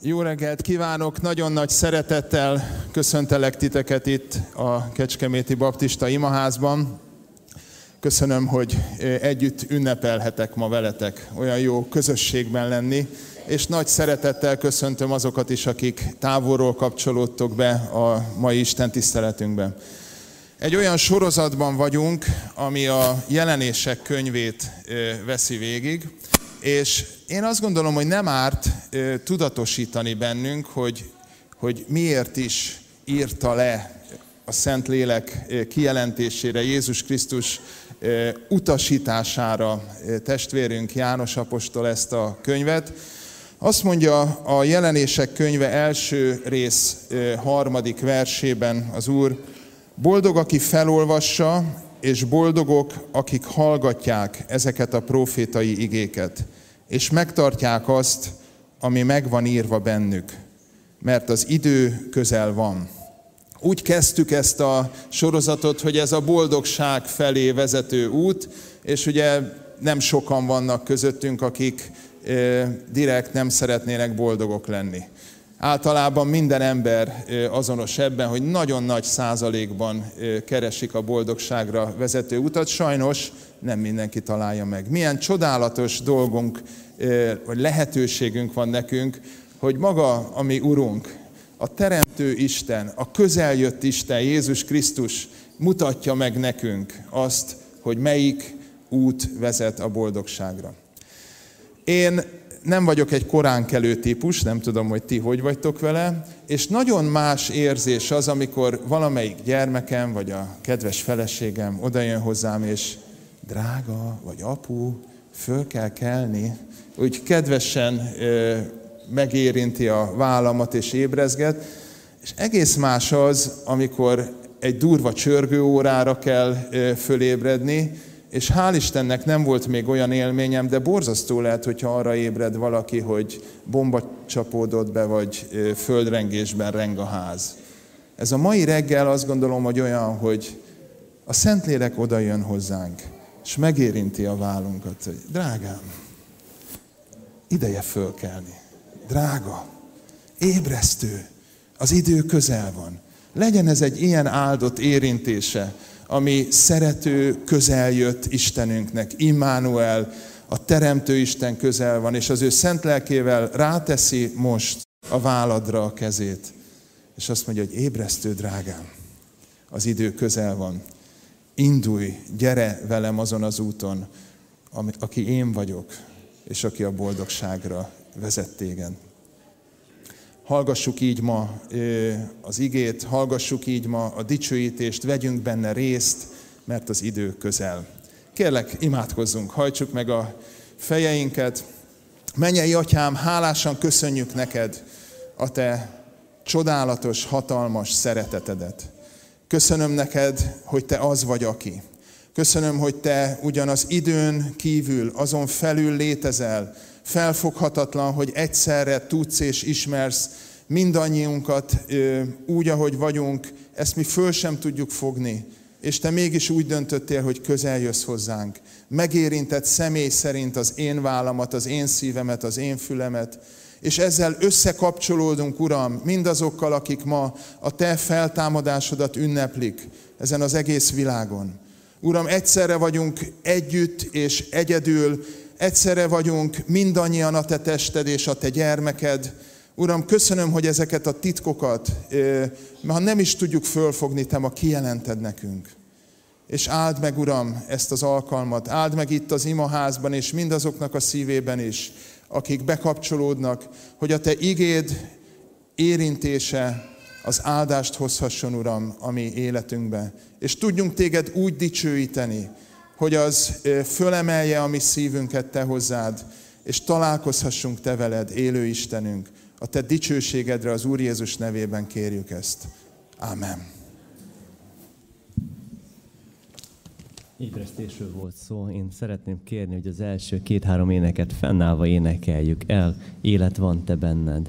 Jó reggelt kívánok! Nagyon nagy szeretettel köszöntelek titeket itt a Kecskeméti Baptista Imaházban. Köszönöm, hogy együtt ünnepelhetek ma veletek. Olyan jó közösségben lenni. És nagy szeretettel köszöntöm azokat is, akik távolról kapcsolódtok be a mai Isten tiszteletünkbe. Egy olyan sorozatban vagyunk, ami a jelenések könyvét veszi végig, és én azt gondolom, hogy nem árt tudatosítani bennünk, hogy, hogy miért is írta le a Szentlélek kijelentésére, Jézus Krisztus utasítására testvérünk János Apostol ezt a könyvet. Azt mondja a jelenések könyve első rész harmadik versében az Úr, boldog, aki felolvassa, és boldogok, akik hallgatják ezeket a profétai igéket, és megtartják azt, ami megvan írva bennük, mert az idő közel van. Úgy kezdtük ezt a sorozatot, hogy ez a boldogság felé vezető út, és ugye nem sokan vannak közöttünk, akik direkt nem szeretnének boldogok lenni. Általában minden ember azonos ebben, hogy nagyon nagy százalékban keresik a boldogságra vezető utat. Sajnos nem mindenki találja meg. Milyen csodálatos dolgunk, vagy lehetőségünk van nekünk, hogy maga, ami Urunk, a Teremtő Isten, a közeljött Isten, Jézus Krisztus mutatja meg nekünk azt, hogy melyik út vezet a boldogságra. Én nem vagyok egy koránkelő típus, nem tudom, hogy ti hogy vagytok vele, és nagyon más érzés az, amikor valamelyik gyermekem, vagy a kedves feleségem odajön hozzám, és drága, vagy apu, föl kell kelni, úgy kedvesen ö, megérinti a vállamat és ébrezget, és egész más az, amikor egy durva csörgő órára kell ö, fölébredni, és hál' Istennek nem volt még olyan élményem, de borzasztó lehet, hogyha arra ébred valaki, hogy bomba csapódott be, vagy földrengésben reng a ház. Ez a mai reggel azt gondolom, hogy olyan, hogy a Szentlélek oda jön hozzánk, és megérinti a vállunkat, hogy drágám, ideje fölkelni. Drága, ébresztő, az idő közel van. Legyen ez egy ilyen áldott érintése ami szerető, közeljött Istenünknek. Immanuel, a Teremtő Isten közel van, és az ő szent lelkével ráteszi most a váladra a kezét. És azt mondja, hogy ébresztő drágám, az idő közel van. Indulj, gyere velem azon az úton, aki én vagyok, és aki a boldogságra vezet téged. Hallgassuk így ma az igét, hallgassuk így ma a dicsőítést, vegyünk benne részt, mert az idő közel. Kérlek, imádkozzunk, hajtsuk meg a fejeinket. Menjei atyám, hálásan köszönjük neked a te csodálatos, hatalmas szeretetedet. Köszönöm neked, hogy te az vagy, aki. Köszönöm, hogy te ugyanaz időn kívül, azon felül létezel, felfoghatatlan, hogy egyszerre tudsz és ismersz mindannyiunkat úgy, ahogy vagyunk, ezt mi föl sem tudjuk fogni, és te mégis úgy döntöttél, hogy közel jössz hozzánk. Megérintett személy szerint az én vállamat, az én szívemet, az én fülemet, és ezzel összekapcsolódunk, Uram, mindazokkal, akik ma a Te feltámadásodat ünneplik ezen az egész világon. Uram, egyszerre vagyunk együtt és egyedül, egyszerre vagyunk mindannyian a te tested és a te gyermeked. Uram, köszönöm, hogy ezeket a titkokat, ha nem is tudjuk fölfogni, te ma kijelented nekünk. És áld meg, Uram, ezt az alkalmat, áld meg itt az imaházban, és mindazoknak a szívében is, akik bekapcsolódnak, hogy a Te igéd érintése az áldást hozhasson, Uram, a mi életünkbe. És tudjunk Téged úgy dicsőíteni, hogy az fölemelje a mi szívünket Te hozzád, és találkozhassunk Te veled, élő Istenünk. A Te dicsőségedre az Úr Jézus nevében kérjük ezt. Amen. Ébresztésről volt szó. Én szeretném kérni, hogy az első két-három éneket fennállva énekeljük el. Élet van te benned.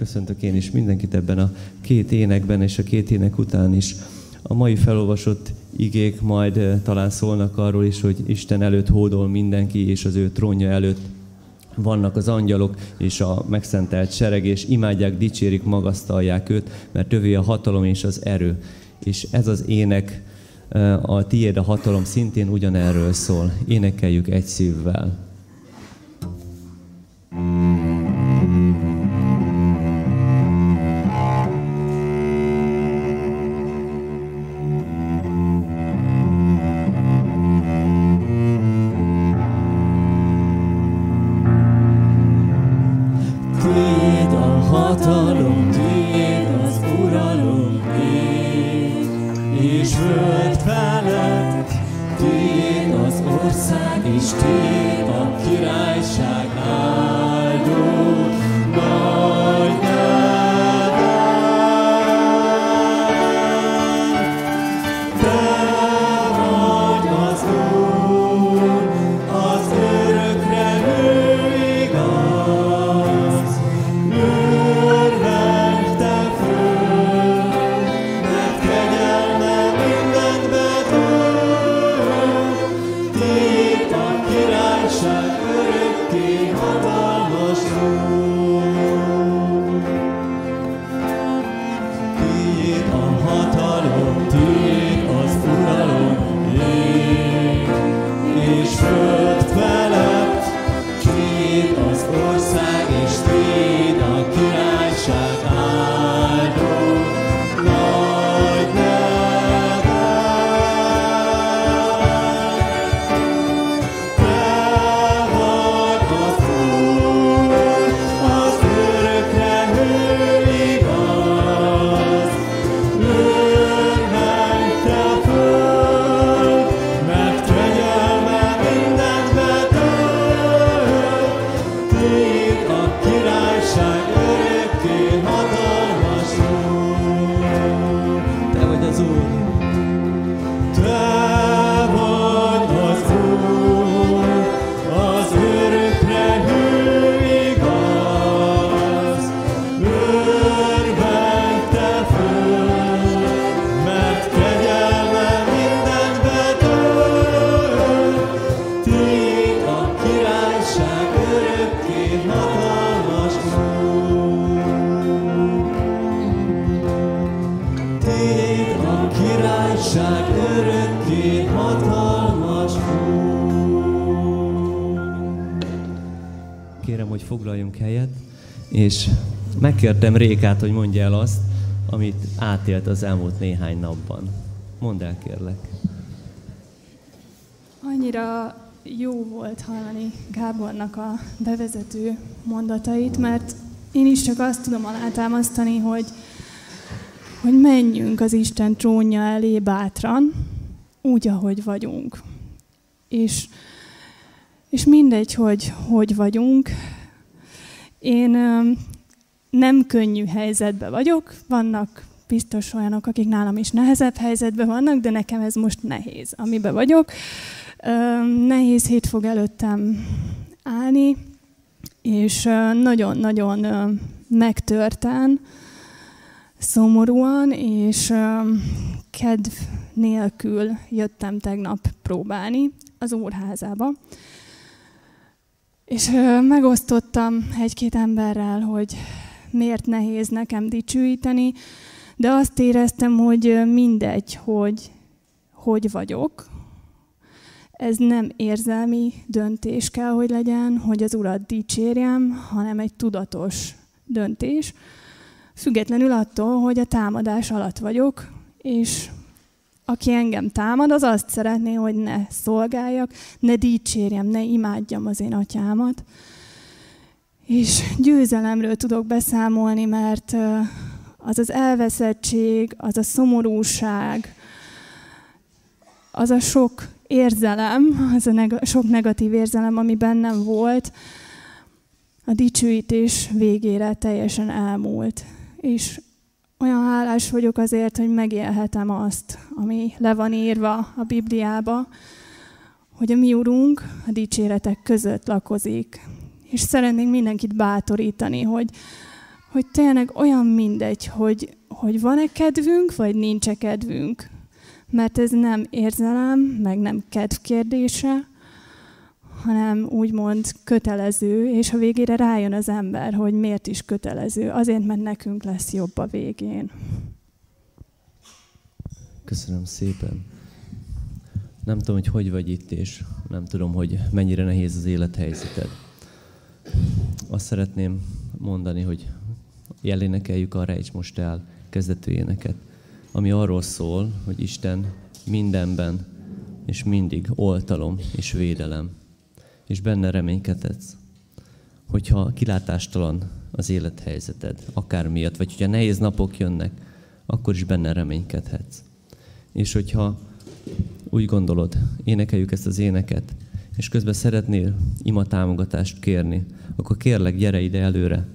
Köszöntök én is mindenkit ebben a két énekben, és a két ének után is A mai felolvasott igék majd talán szólnak arról is, hogy Isten előtt hódol mindenki, és az ő trónja előtt vannak az angyalok és a megszentelt sereg, és imádják, dicsérik, magasztalják őt, mert övé a hatalom és az erő. És ez az ének, a tiéd a hatalom szintén ugyanerről szól. Énekeljük egy szívvel. És megkértem Rékát, hogy mondja el azt, amit átélt az elmúlt néhány napban. Mondd el, kérlek. Annyira jó volt hallani Gábornak a bevezető mondatait, mert én is csak azt tudom alátámasztani, hogy, hogy menjünk az Isten trónja elé bátran, úgy, ahogy vagyunk. És, és mindegy, hogy hogy vagyunk, én nem könnyű helyzetben vagyok, vannak biztos olyanok, akik nálam is nehezebb helyzetben vannak, de nekem ez most nehéz, amiben vagyok. Nehéz hét fog előttem állni, és nagyon-nagyon megtörten, szomorúan, és kedv nélkül jöttem tegnap próbálni az úrházába. És megosztottam egy-két emberrel, hogy miért nehéz nekem dicsőíteni, de azt éreztem, hogy mindegy, hogy hogy vagyok. Ez nem érzelmi döntés kell, hogy legyen, hogy az Urat dicsérjem, hanem egy tudatos döntés, függetlenül attól, hogy a támadás alatt vagyok, és aki engem támad, az azt szeretné, hogy ne szolgáljak, ne dicsérjem, ne imádjam az én atyámat. És győzelemről tudok beszámolni, mert az az elveszettség, az a szomorúság, az a sok érzelem, az a neg- sok negatív érzelem, ami bennem volt, a dicsőítés végére teljesen elmúlt. És olyan hálás vagyok azért, hogy megélhetem azt, ami le van írva a Bibliába, hogy a mi Urunk a dicséretek között lakozik. És szeretnénk mindenkit bátorítani, hogy, hogy tényleg olyan mindegy, hogy hogy van-e kedvünk, vagy nincs-e kedvünk. Mert ez nem érzelem, meg nem kedv kérdése, hanem úgymond kötelező, és a végére rájön az ember, hogy miért is kötelező. Azért, mert nekünk lesz jobb a végén. Köszönöm szépen. Nem tudom, hogy hogy vagy itt, és nem tudom, hogy mennyire nehéz az élethelyzeted. Azt szeretném mondani, hogy jelénekeljük a Rejts most el kezdető éneket, ami arról szól, hogy Isten mindenben és mindig oltalom és védelem, és benne reménykedhetsz. Hogyha kilátástalan az élethelyzeted, akár miatt, vagy hogyha nehéz napok jönnek, akkor is benne reménykedhetsz. És hogyha úgy gondolod, énekeljük ezt az éneket, és közben szeretnél ima támogatást kérni, akkor kérlek, gyere ide előre,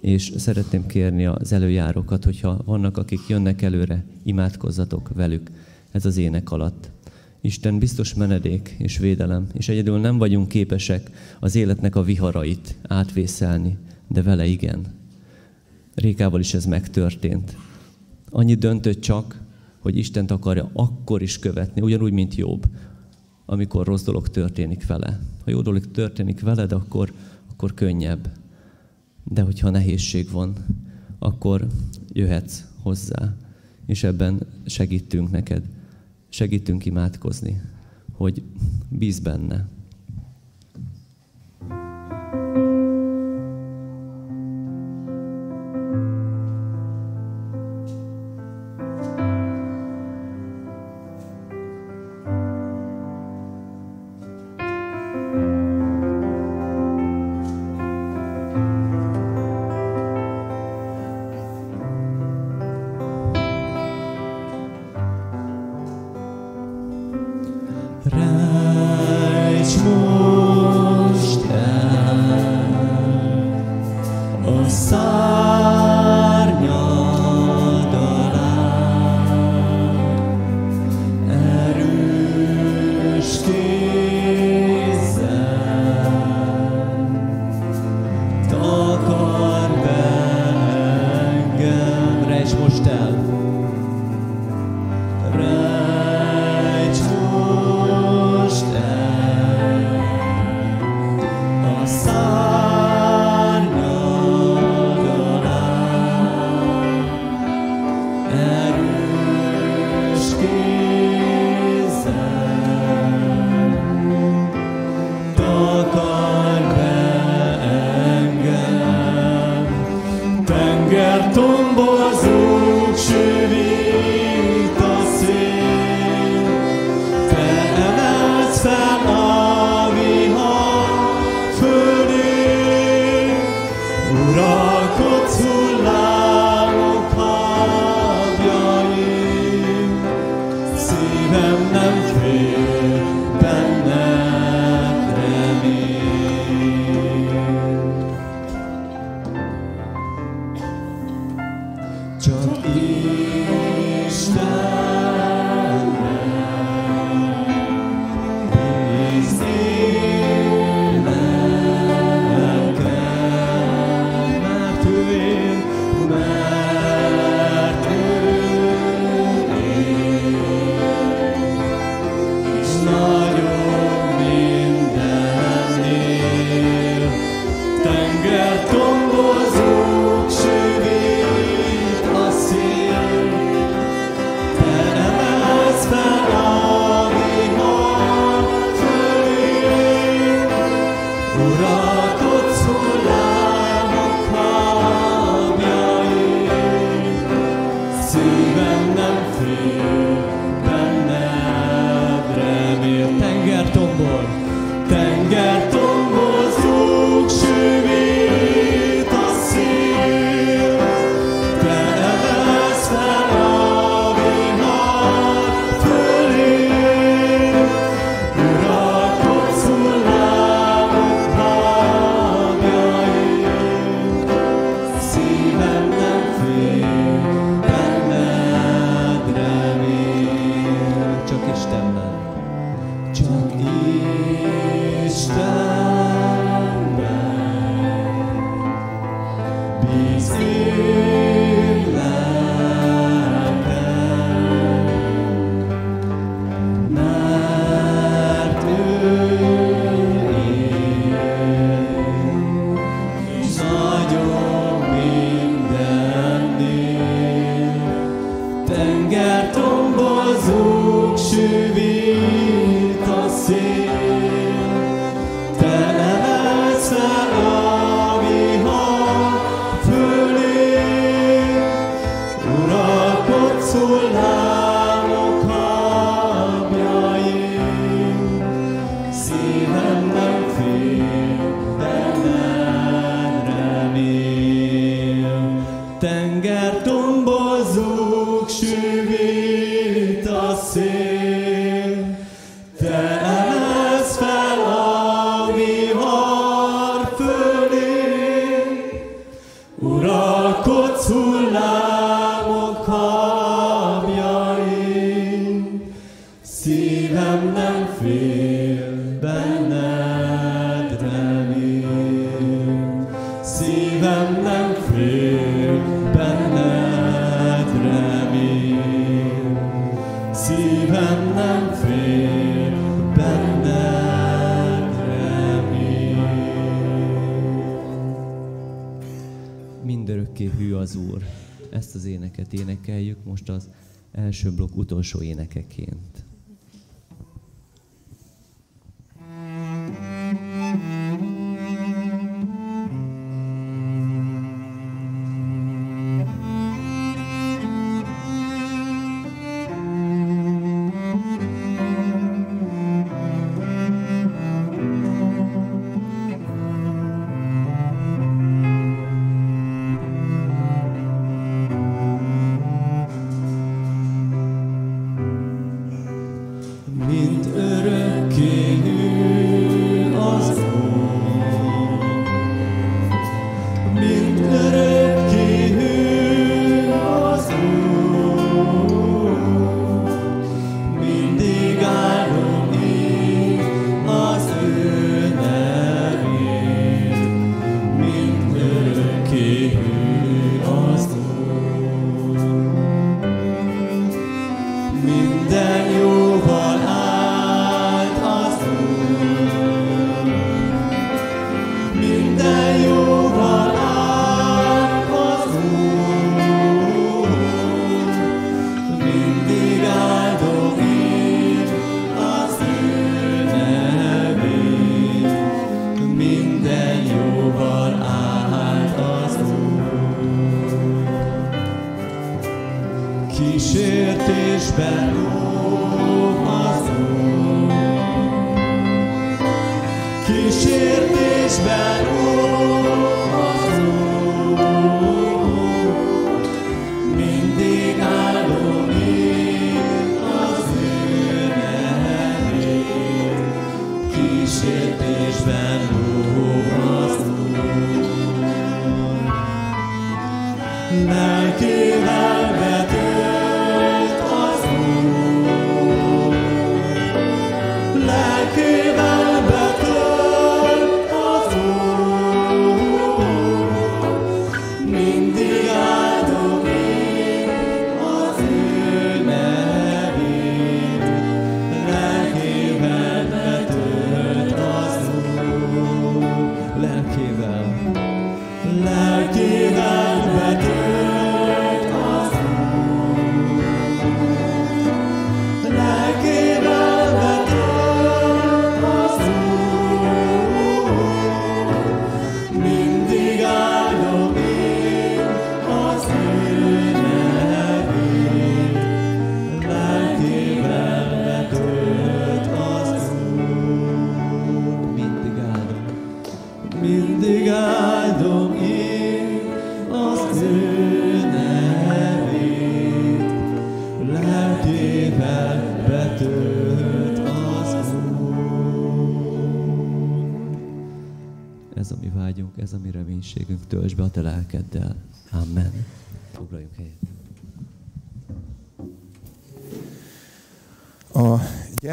és szeretném kérni az előjárókat, hogyha vannak, akik jönnek előre, imádkozzatok velük ez az ének alatt. Isten biztos menedék és védelem, és egyedül nem vagyunk képesek az életnek a viharait átvészelni, de vele igen. Rékával is ez megtörtént. Annyi döntött csak, hogy Istent akarja akkor is követni, ugyanúgy, mint jobb, amikor rossz dolog történik vele. Ha jó dolog történik veled, akkor, akkor könnyebb. De hogyha nehézség van, akkor jöhetsz hozzá, és ebben segítünk neked. Segítünk imádkozni, hogy bíz benne. To love. Az Úr. Ezt az éneket énekeljük most az első blokk utolsó énekeként.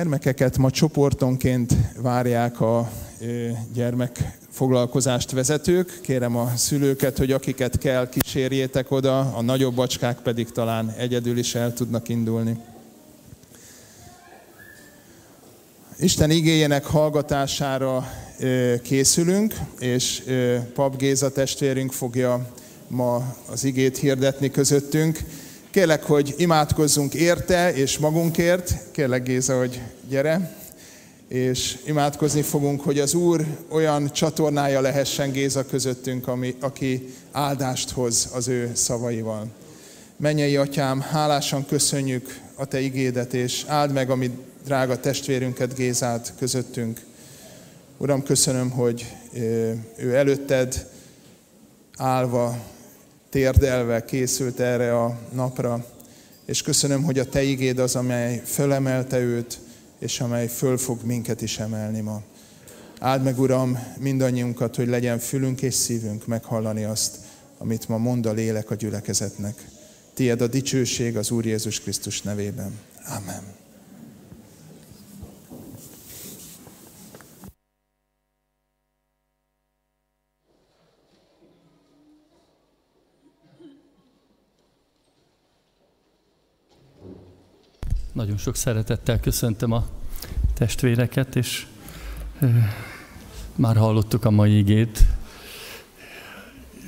Gyermekeket ma csoportonként várják a gyermekfoglalkozást vezetők. Kérem a szülőket, hogy akiket kell, kísérjétek oda, a nagyobb bacskák pedig talán egyedül is el tudnak indulni. Isten igényének hallgatására készülünk, és Pap Géza testvérünk fogja ma az igét hirdetni közöttünk. Kérlek, hogy imádkozzunk érte és magunkért. Kérlek Géza, hogy gyere. És imádkozni fogunk, hogy az Úr olyan csatornája lehessen Géza közöttünk, ami, aki áldást hoz az ő szavaival. Mennyei atyám, hálásan köszönjük a te igédet, és áld meg a drága testvérünket, Gézát közöttünk. Uram, köszönöm, hogy ő előtted állva térdelve készült erre a napra, és köszönöm, hogy a Te igéd az, amely fölemelte őt, és amely föl fog minket is emelni ma. Áld meg, Uram, mindannyiunkat, hogy legyen fülünk és szívünk meghallani azt, amit ma mond a lélek a gyülekezetnek. Tied a dicsőség az Úr Jézus Krisztus nevében. Amen. Nagyon sok szeretettel köszöntöm a testvéreket, és már hallottuk a mai igét.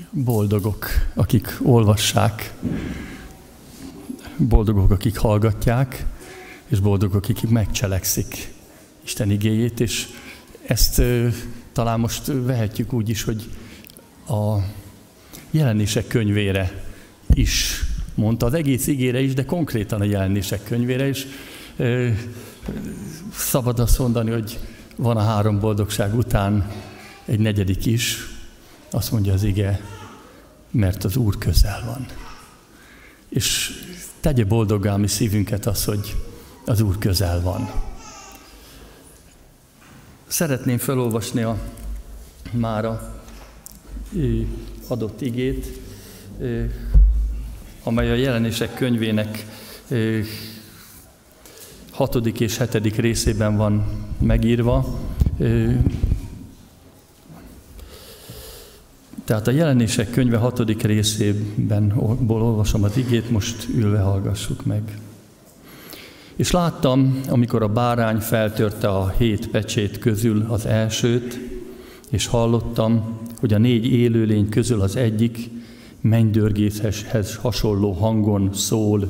Boldogok, akik olvassák, boldogok, akik hallgatják, és boldogok, akik megcselekszik Isten igéjét, és ezt talán most vehetjük úgy is, hogy a jelenések könyvére is mondta, az egész igére is, de konkrétan a jelenések könyvére is. Szabad azt mondani, hogy van a három boldogság után egy negyedik is, azt mondja az ige, mert az Úr közel van. És tegye boldoggá mi szívünket az, hogy az Úr közel van. Szeretném felolvasni a mára adott igét, amely a jelenések könyvének hatodik és hetedik részében van megírva. Tehát a jelenések könyve hatodik részében olvasom az igét, most ülve hallgassuk meg. És láttam, amikor a bárány feltörte a hét pecsét közül az elsőt, és hallottam, hogy a négy élőlény közül az egyik mennydörgészhez hasonló hangon szól,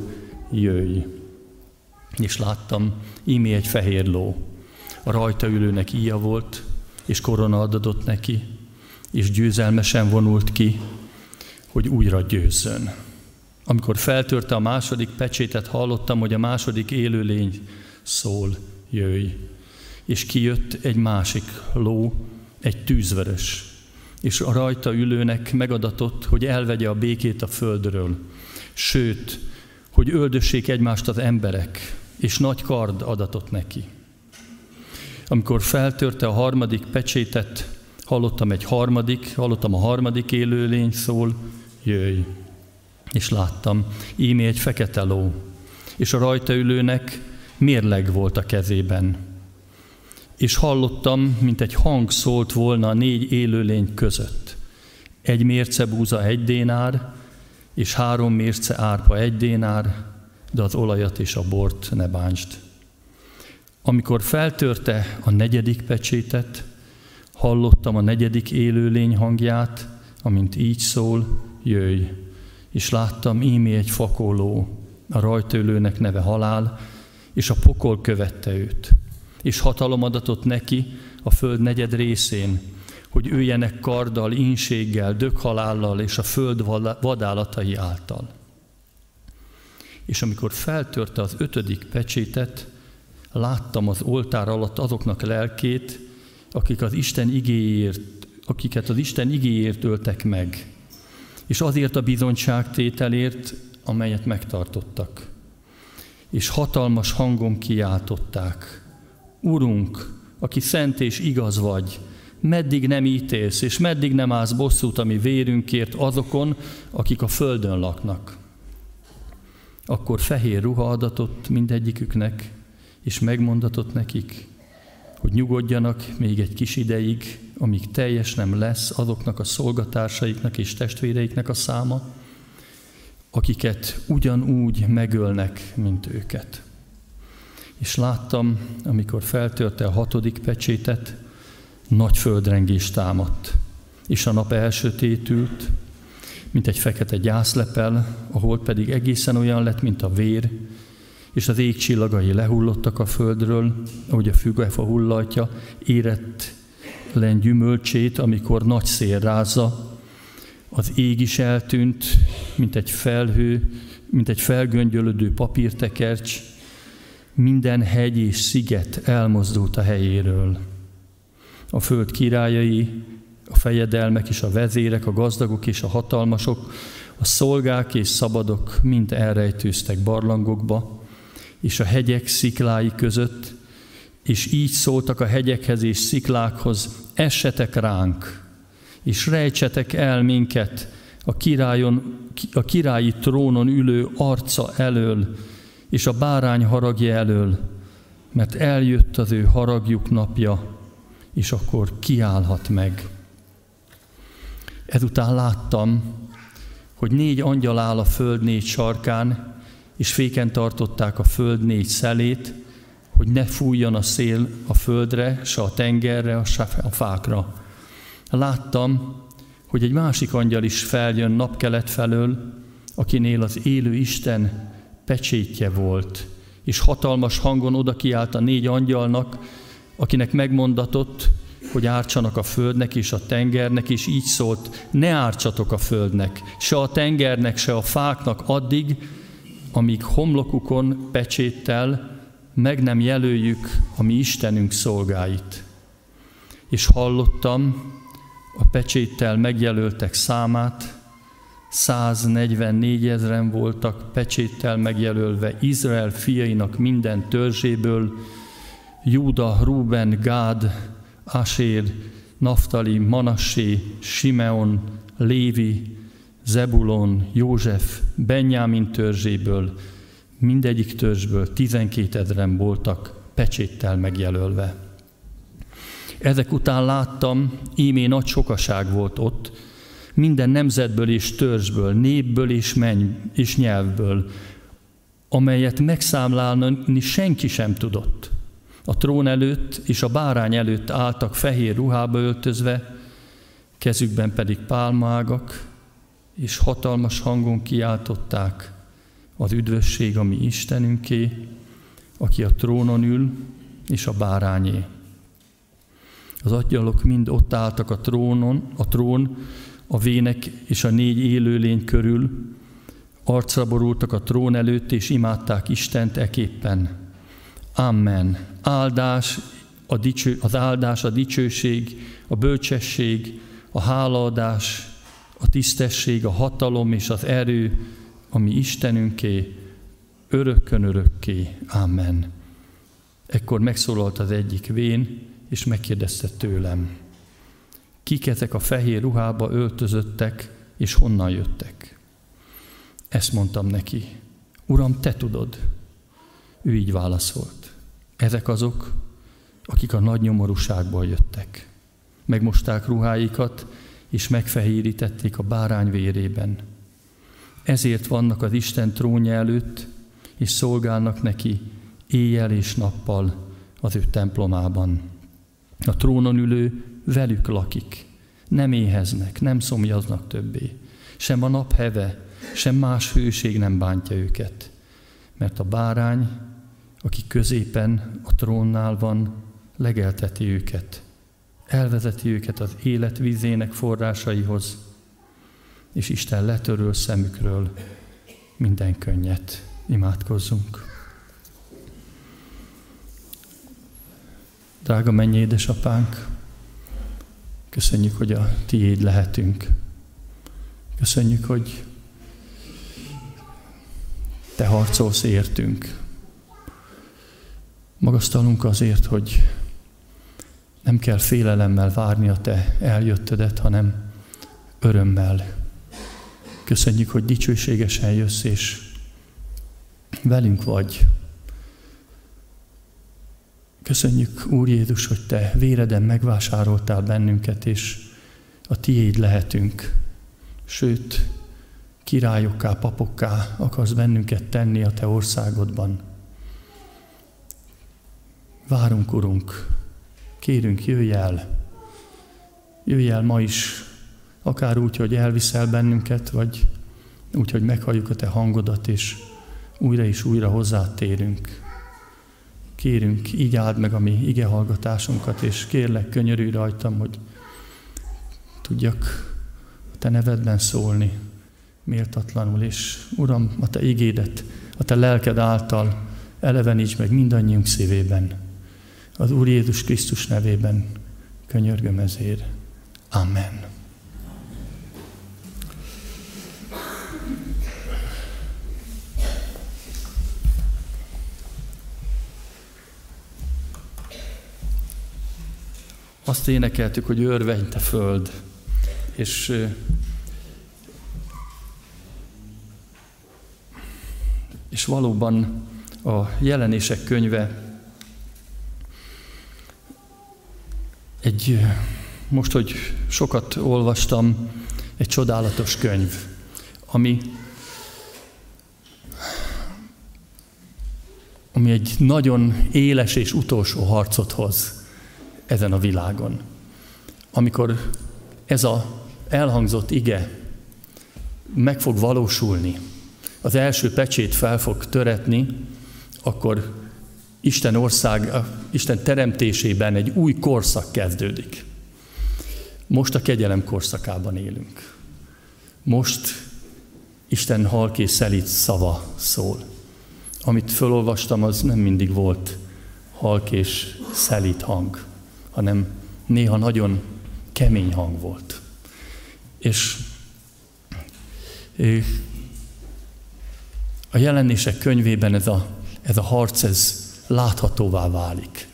jöjj. És láttam, ímé egy fehér ló. A rajta ülőnek íja volt, és korona adott neki, és győzelmesen vonult ki, hogy újra győzzön. Amikor feltörte a második pecsétet, hallottam, hogy a második élőlény szól, jöjj. És kijött egy másik ló, egy tűzvörös, és a rajta ülőnek megadatott, hogy elvegye a békét a földről. Sőt, hogy öldössék egymást az emberek, és nagy kard adatott neki. Amikor feltörte a harmadik pecsétet, hallottam egy harmadik, hallottam a harmadik élőlény szól, jöjj. És láttam, ímé egy fekete ló, és a rajta ülőnek mérleg volt a kezében, és hallottam, mint egy hang szólt volna a négy élőlény között. Egy mérce búza egy dénár, és három mérce árpa egy dénár, de az olajat és a bort ne bántsd. Amikor feltörte a negyedik pecsétet, hallottam a negyedik élőlény hangját, amint így szól, jöjj. És láttam ímé egy fakóló, a rajtőlőnek neve halál, és a pokol követte őt és hatalom adatott neki a föld negyed részén, hogy őjenek karddal, inséggel, dökhalállal és a föld vadállatai által. És amikor feltörte az ötödik pecsétet, láttam az oltár alatt azoknak lelkét, akik az Isten igéért, akiket az Isten igéért öltek meg, és azért a bizonyságtételért, amelyet megtartottak. És hatalmas hangon kiáltották, Urunk, aki szent és igaz vagy, meddig nem ítélsz, és meddig nem állsz bosszút a mi vérünkért azokon, akik a földön laknak. Akkor fehér ruha adatott mindegyiküknek, és megmondatott nekik, hogy nyugodjanak még egy kis ideig, amíg teljes nem lesz azoknak a szolgatársaiknak és testvéreiknek a száma, akiket ugyanúgy megölnek, mint őket. És láttam, amikor feltörte a hatodik pecsétet, nagy földrengés támadt, és a nap elsötétült, mint egy fekete gyászlepel, ahol pedig egészen olyan lett, mint a vér, és az ég csillagai lehullottak a földről, ahogy a fügefa hullatja, érett len gyümölcsét, amikor nagy szél rázza, az ég is eltűnt, mint egy felhő, mint egy felgöngyölödő papírtekercs, minden hegy és sziget elmozdult a helyéről. A föld királyai, a fejedelmek és a vezérek, a gazdagok és a hatalmasok, a szolgák és szabadok mind elrejtőztek barlangokba, és a hegyek sziklái között, és így szóltak a hegyekhez és sziklákhoz, essetek ránk, és rejtsetek el minket a, királyon, a királyi trónon ülő arca elől, és a bárány haragja elől, mert eljött az ő haragjuk napja, és akkor kiállhat meg. Ezután láttam, hogy négy angyal áll a föld négy sarkán, és féken tartották a föld négy szelét, hogy ne fújjon a szél a földre, se a tengerre, se a fákra. Láttam, hogy egy másik angyal is feljön napkelet felől, akinél az élő Isten pecsétje volt, és hatalmas hangon oda kiállt a négy angyalnak, akinek megmondatott, hogy ártsanak a földnek és a tengernek, és így szólt, ne ártsatok a földnek, se a tengernek, se a fáknak addig, amíg homlokukon pecséttel meg nem jelöljük a mi Istenünk szolgáit. És hallottam a pecséttel megjelöltek számát, 144 ezeren voltak pecséttel megjelölve Izrael fiainak minden törzséből, Júda, Ruben, Gád, Asér, Naftali, Manassé, Simeon, Lévi, Zebulon, József, Benjámin törzséből, mindegyik törzsből 12 ezeren voltak pecséttel megjelölve. Ezek után láttam, ímé nagy sokaság volt ott, minden nemzetből és törzsből, népből és menny és nyelvből, amelyet megszámlálni senki sem tudott. A trón előtt és a bárány előtt álltak fehér ruhába öltözve, kezükben pedig pálmágak, és hatalmas hangon kiáltották az üdvösség a mi Istenünké, aki a trónon ül, és a bárányé. Az atyalok mind ott álltak a trónon, a trón, a vének és a négy élőlény körül, arcra borultak a trón előtt, és imádták Istent eképpen. Amen. Áldás, a dicső, az áldás, a dicsőség, a bölcsesség, a hálaadás, a tisztesség, a hatalom és az erő, ami Istenünké, örökkön örökké. Amen. Ekkor megszólalt az egyik vén, és megkérdezte tőlem, kik ezek a fehér ruhába öltözöttek, és honnan jöttek. Ezt mondtam neki, Uram, te tudod. Ő így válaszolt. Ezek azok, akik a nagy nyomorúságból jöttek. Megmosták ruháikat, és megfehérítették a bárány vérében. Ezért vannak az Isten trónja előtt, és szolgálnak neki éjjel és nappal az ő templomában. A trónon ülő velük lakik, nem éheznek, nem szomjaznak többé. Sem a nap heve, sem más hőség nem bántja őket. Mert a bárány, aki középen a trónnál van, legelteti őket. Elvezeti őket az élet vízének forrásaihoz, és Isten letöröl szemükről minden könnyet. Imádkozzunk. Drága mennyi édesapánk, köszönjük, hogy a tiéd lehetünk. Köszönjük, hogy te harcolsz értünk. Magasztalunk azért, hogy nem kell félelemmel várni a te eljöttedet, hanem örömmel. Köszönjük, hogy dicsőségesen jössz, és velünk vagy. Köszönjük, Úr Jézus, hogy Te véreden megvásároltál bennünket, és a Tiéd lehetünk. Sőt, királyokká, papokká akarsz bennünket tenni a Te országodban. Várunk, Urunk, kérünk, jöjj el, jöjj el ma is, akár úgy, hogy elviszel bennünket, vagy úgy, hogy meghalljuk a Te hangodat, és újra és újra hozzátérünk. Kérünk, így áld meg a mi ige hallgatásunkat, és kérlek, könyörülj rajtam, hogy tudjak a Te nevedben szólni méltatlanul, és Uram, a Te igédet, a Te lelked által eleveníts meg mindannyiunk szívében. Az Úr Jézus Krisztus nevében könyörgöm ezért. Amen. Azt énekeltük, hogy örvenj te föld. És és valóban a jelenések könyve egy, most, hogy sokat olvastam, egy csodálatos könyv, ami ami egy nagyon éles és utolsó harcot hoz ezen a világon. Amikor ez a elhangzott ige meg fog valósulni, az első pecsét fel fog töretni, akkor Isten ország, Isten teremtésében egy új korszak kezdődik. Most a kegyelem korszakában élünk. Most Isten halk és szelít szava szól. Amit felolvastam, az nem mindig volt halk és szelít hang, hanem néha nagyon kemény hang volt. És a jelenések könyvében ez a, ez a harc, ez láthatóvá válik.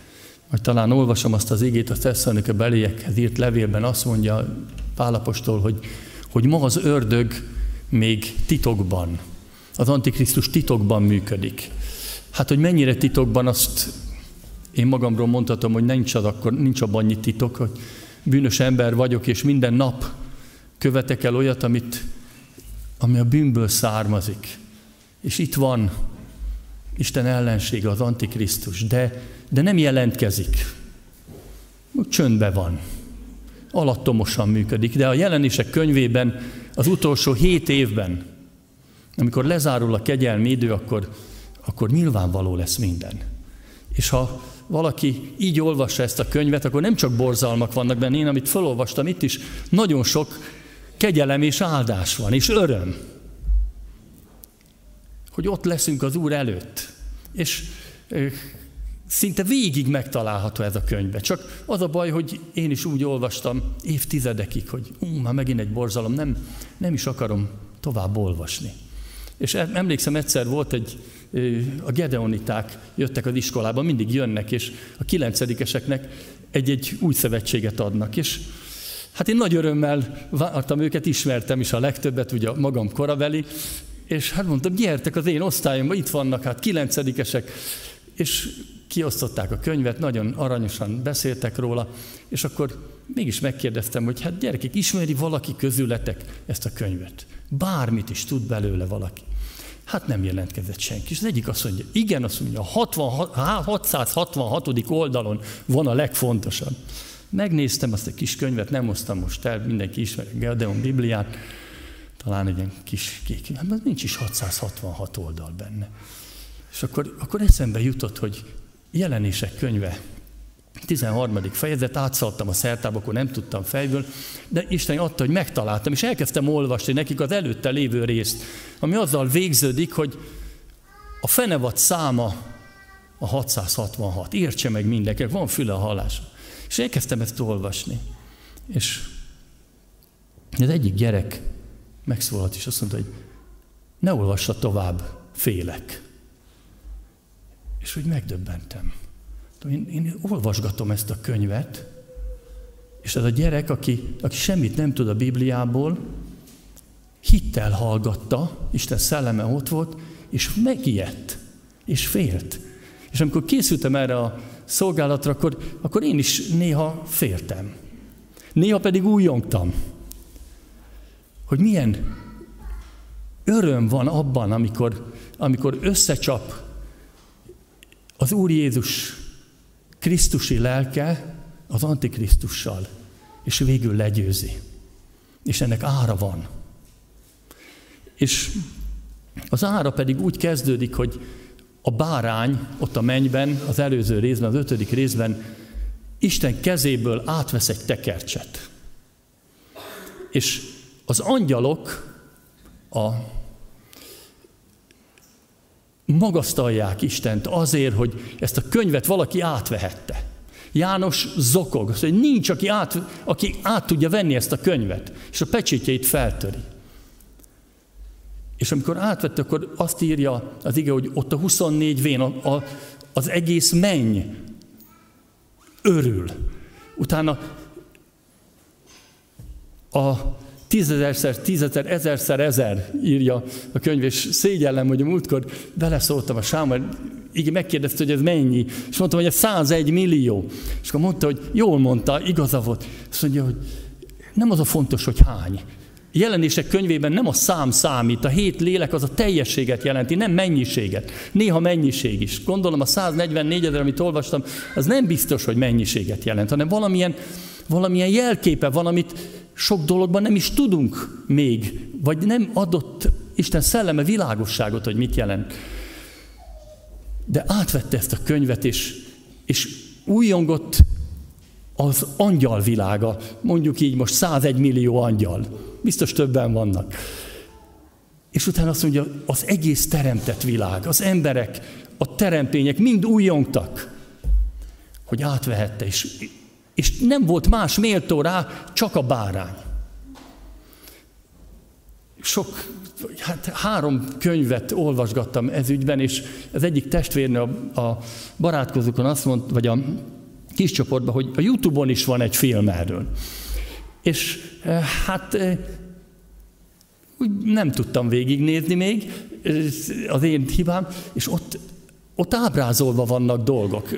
Vagy talán olvasom azt az igét a Tesszalonike beléjekhez írt levélben, azt mondja Pálapostól, hogy, hogy ma az ördög még titokban, az Antikrisztus titokban működik. Hát, hogy mennyire titokban, azt én magamról mondhatom, hogy nincs, az akkor, nincs abban annyi titok, hogy bűnös ember vagyok, és minden nap követek el olyat, amit, ami a bűnből származik. És itt van Isten ellensége, az Antikrisztus, de, de nem jelentkezik. Csöndbe van. Alattomosan működik. De a jelenések könyvében az utolsó hét évben, amikor lezárul a kegyelmi idő, akkor, akkor nyilvánvaló lesz minden. És ha valaki így olvassa ezt a könyvet, akkor nem csak borzalmak vannak benne, én amit felolvastam itt is, nagyon sok kegyelem és áldás van, és öröm hogy ott leszünk az Úr előtt. És szinte végig megtalálható ez a könyvbe. Csak az a baj, hogy én is úgy olvastam évtizedekig, hogy ú, már megint egy borzalom, nem, nem is akarom tovább olvasni. És emlékszem, egyszer volt egy, a gedeoniták jöttek az iskolába, mindig jönnek, és a kilencedikeseknek egy-egy új szövetséget adnak. És hát én nagy örömmel vártam őket, ismertem is a legtöbbet, ugye magam korabeli, és hát mondtam, gyertek az én osztályomba, itt vannak hát kilencedikesek, és kiosztották a könyvet, nagyon aranyosan beszéltek róla, és akkor mégis megkérdeztem, hogy hát gyerekek, ismeri valaki közületek ezt a könyvet? Bármit is tud belőle valaki. Hát nem jelentkezett senki. És az egyik azt mondja, igen, azt mondja, a 60, 666. oldalon van a legfontosabb. Megnéztem azt a kis könyvet, nem hoztam most el, mindenki ismeri Gedeon Bibliát, talán egy ilyen kis kék, hát nincs is 666 oldal benne. És akkor, akkor eszembe jutott, hogy jelenések könyve, 13. fejezet, átszaltam a szertába, akkor nem tudtam fejből, de Isten adta, hogy megtaláltam, és elkezdtem olvasni nekik az előtte lévő részt, ami azzal végződik, hogy a fenevad száma a 666. Értse meg mindenki, van füle a hallás. És elkezdtem ezt olvasni. És az egyik gyerek megszólalt, és azt mondta, hogy ne olvassa tovább, félek. És hogy megdöbbentem. Én, én olvasgatom ezt a könyvet, és ez a gyerek, aki, aki semmit nem tud a Bibliából, hittel hallgatta, Isten szelleme ott volt, és megijedt, és félt. És amikor készültem erre a szolgálatra, akkor, akkor én is néha féltem. Néha pedig újongtam hogy milyen öröm van abban, amikor, amikor összecsap az Úr Jézus Krisztusi lelke az Antikrisztussal, és végül legyőzi. És ennek ára van. És az ára pedig úgy kezdődik, hogy a bárány ott a mennyben, az előző részben, az ötödik részben Isten kezéből átvesz egy tekercset. És az angyalok a magasztalják Istent azért, hogy ezt a könyvet valaki átvehette. János zokog, hogy nincs, aki át, aki át tudja venni ezt a könyvet, és a pecsétjeit feltöri. És amikor átvette, akkor azt írja az ige, hogy ott a 24 vén, a, a, az egész menny örül. Utána a tízezerszer, tízezer, ezerszer, ezer írja a könyv, és szégyellem, hogy a múltkor beleszóltam a sámba, így megkérdezte, hogy ez mennyi, és mondtam, hogy ez 101 millió. És akkor mondta, hogy jól mondta, igaza volt. Azt mondja, hogy nem az a fontos, hogy hány. jelenések könyvében nem a szám számít, a hét lélek az a teljességet jelenti, nem mennyiséget. Néha mennyiség is. Gondolom a 144 ezer, amit olvastam, az nem biztos, hogy mennyiséget jelent, hanem valamilyen, valamilyen jelképe van, amit sok dologban nem is tudunk még, vagy nem adott Isten szelleme világosságot, hogy mit jelent. De átvette ezt a könyvet, és, és újongott az angyal világa, mondjuk így most 101 millió angyal. Biztos többen vannak. És utána azt mondja, az egész teremtett világ, az emberek, a teremtények mind újongtak, hogy átvehette, és, és nem volt más méltó rá, csak a bárány. Sok, hát három könyvet olvasgattam ez ügyben, és az egyik testvérnő a, a barátkozókon azt mondta, vagy a kis csoportban, hogy a Youtube-on is van egy film erről. És eh, hát eh, úgy nem tudtam végignézni még, eh, az én hibám, és ott, ott ábrázolva vannak dolgok.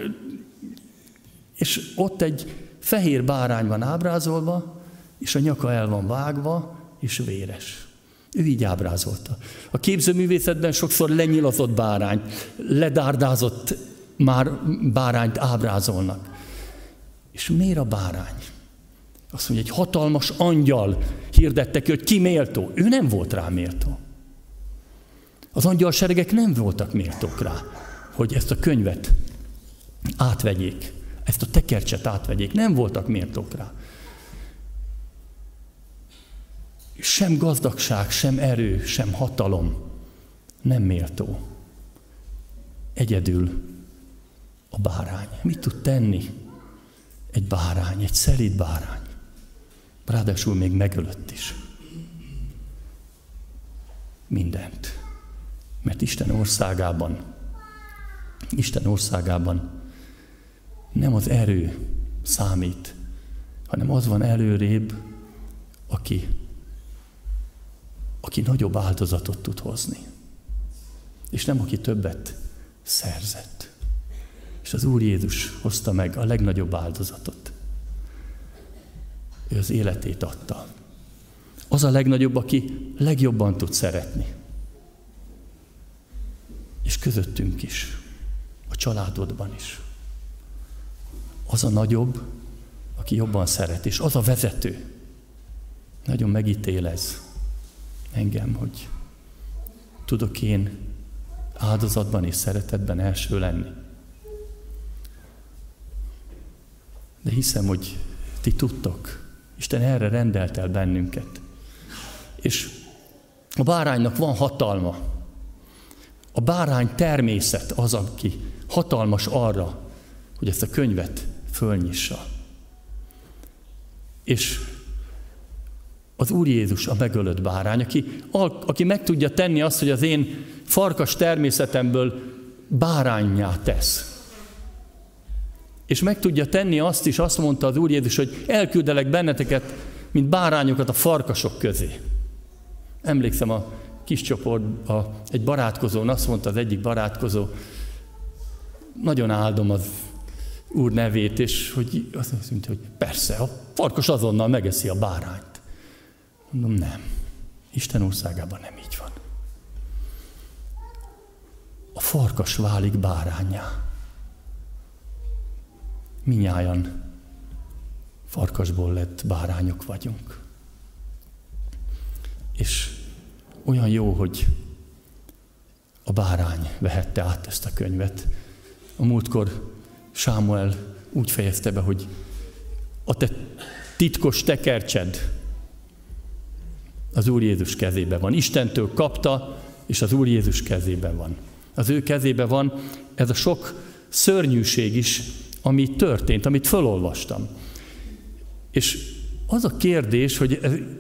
És ott egy fehér bárány van ábrázolva, és a nyaka el van vágva, és véres. Ő így ábrázolta. A képzőművészetben sokszor lenyilazott bárányt, ledárdázott már bárányt ábrázolnak. És miért a bárány? Azt mondja, egy hatalmas angyal hirdette ki, hogy ki méltó. Ő nem volt rá méltó. Az angyal seregek nem voltak méltók rá, hogy ezt a könyvet átvegyék, ezt a tekercset átvegyék. Nem voltak méltók rá. Sem gazdagság, sem erő, sem hatalom nem méltó. Egyedül a bárány. Mit tud tenni? egy bárány, egy szelíd bárány. Ráadásul még megölött is. Mindent. Mert Isten országában, Isten országában nem az erő számít, hanem az van előrébb, aki, aki nagyobb áldozatot tud hozni. És nem aki többet szerzett. És az Úr Jézus hozta meg a legnagyobb áldozatot. Ő az életét adta. Az a legnagyobb, aki legjobban tud szeretni. És közöttünk is, a családodban is. Az a nagyobb, aki jobban szeret, és az a vezető. Nagyon megítél ez engem, hogy tudok én áldozatban és szeretetben első lenni. De hiszem, hogy ti tudtok. Isten erre rendelt el bennünket. És a báránynak van hatalma. A bárány természet az, aki hatalmas arra, hogy ezt a könyvet fölnyissa. És az Úr Jézus a megölött bárány, aki, aki meg tudja tenni azt, hogy az én farkas természetemből bárányá tesz. És meg tudja tenni azt is, azt mondta az Úr Jézus, hogy elküldelek benneteket, mint bárányokat a farkasok közé. Emlékszem a kis csoport, a, egy barátkozón, azt mondta az egyik barátkozó, nagyon áldom az Úr nevét, és hogy azt mondta, hogy persze, a farkas azonnal megeszi a bárányt. Mondom, nem. Isten országában nem így van. A farkas válik bárányá minnyáján farkasból lett bárányok vagyunk. És olyan jó, hogy a bárány vehette át ezt a könyvet. A múltkor Sámuel úgy fejezte be, hogy a te titkos tekercsed az Úr Jézus kezében van. Istentől kapta, és az Úr Jézus kezében van. Az ő kezében van ez a sok szörnyűség is, ami történt, amit felolvastam. És az a kérdés, hogy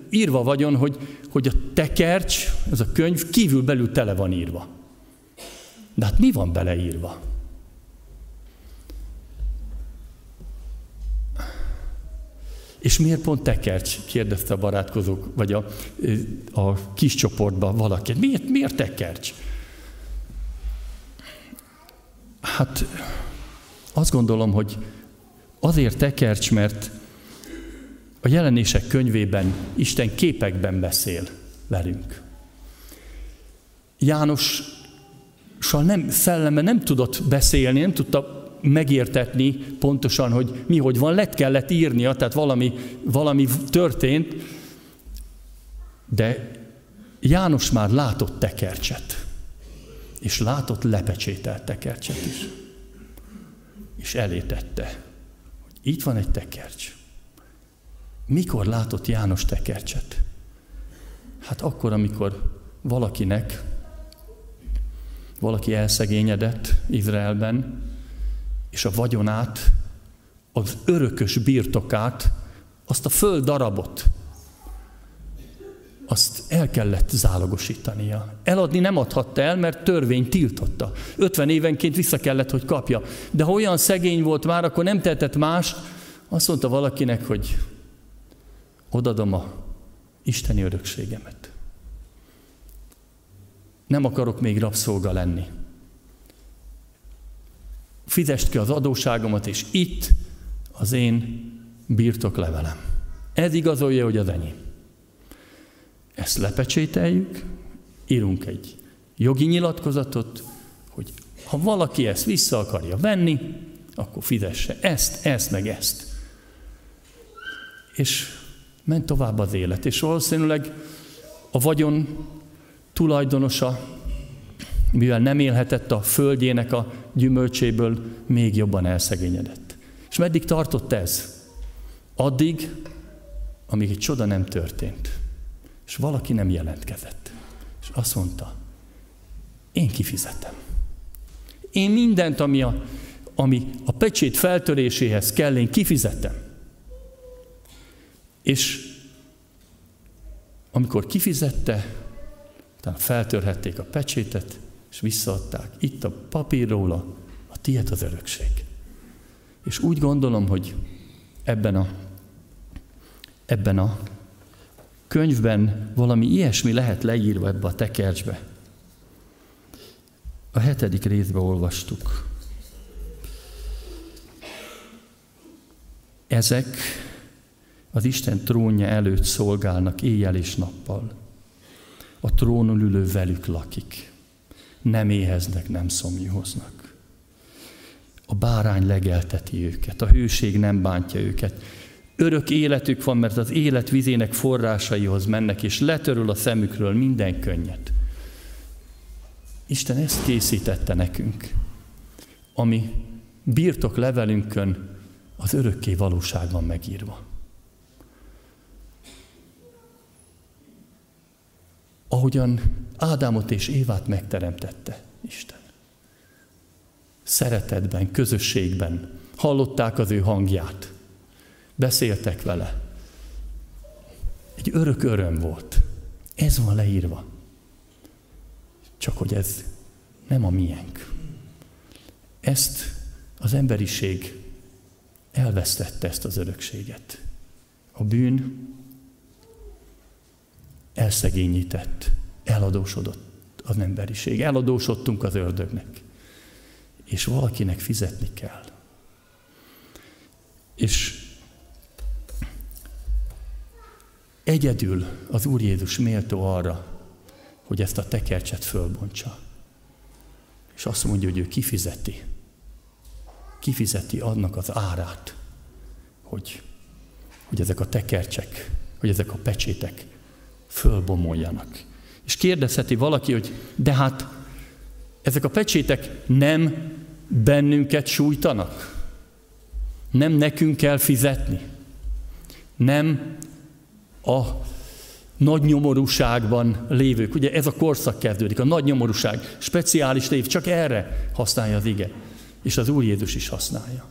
írva vagyon, hogy, hogy a tekercs, ez a könyv kívül belül tele van írva. De hát mi van beleírva? És miért pont tekercs? kérdezte a barátkozók, vagy a, a kis csoportban valaki. Miért, miért tekercs? Hát azt gondolom, hogy azért tekercs, mert a jelenések könyvében Isten képekben beszél velünk. János nem, szelleme nem tudott beszélni, nem tudta megértetni pontosan, hogy mi hogy van, lett kellett írnia, tehát valami, valami történt, de János már látott tekercset, és látott lepecsételt tekercset is, és elétette, hogy itt van egy tekercs. Mikor látott János tekercset? Hát akkor, amikor valakinek, valaki elszegényedett Izraelben, és a vagyonát, az örökös birtokát, azt a föld darabot, azt el kellett zálogosítania. Eladni nem adhatta el, mert törvény tiltotta. 50 évenként vissza kellett, hogy kapja. De ha olyan szegény volt már, akkor nem tehetett más, azt mondta valakinek, hogy odadom a isteni örökségemet. Nem akarok még rabszolga lenni. Fizest ki az adóságomat, és itt az én birtoklevelem. Ez igazolja, hogy az enyém. Ezt lepecsételjük, írunk egy jogi nyilatkozatot, hogy ha valaki ezt vissza akarja venni, akkor fizesse ezt, ezt, meg ezt. És ment tovább az élet. És valószínűleg a vagyon tulajdonosa, mivel nem élhetett a földjének a gyümölcséből, még jobban elszegényedett. És meddig tartott ez? Addig, amíg egy csoda nem történt. És valaki nem jelentkezett. És azt mondta, én kifizetem. Én mindent, ami a, ami a pecsét feltöréséhez kell, én kifizetem. És amikor kifizette, utána feltörhették a pecsétet, és visszaadták. Itt a papír róla, a tiéd az örökség. És úgy gondolom, hogy ebben a, ebben a könyvben valami ilyesmi lehet leírva ebbe a tekercsbe. A hetedik részbe olvastuk. Ezek az Isten trónja előtt szolgálnak éjjel és nappal. A trónon ülő velük lakik. Nem éheznek, nem szomjúhoznak. A bárány legelteti őket, a hőség nem bántja őket. Örök életük van, mert az élet vizének forrásaihoz mennek, és letörül a szemükről minden könnyet. Isten ezt készítette nekünk, ami birtok levelünkön az örökké valóság van megírva. Ahogyan Ádámot és Évát megteremtette Isten. Szeretetben, közösségben hallották az ő hangját, beszéltek vele. Egy örök öröm volt. Ez van leírva. Csak hogy ez nem a miénk. Ezt az emberiség elvesztette ezt az örökséget. A bűn elszegényített, eladósodott az emberiség. Eladósodtunk az ördögnek. És valakinek fizetni kell. És egyedül az Úr Jézus méltó arra, hogy ezt a tekercset fölbontsa. És azt mondja, hogy ő kifizeti. Kifizeti annak az árát, hogy, hogy ezek a tekercsek, hogy ezek a pecsétek fölbomoljanak. És kérdezheti valaki, hogy de hát ezek a pecsétek nem bennünket sújtanak? Nem nekünk kell fizetni? Nem a nagy nyomorúságban lévők. Ugye ez a korszak kezdődik, a nagy nyomorúság. Speciális név, csak erre használja az ige. És az Úr Jézus is használja.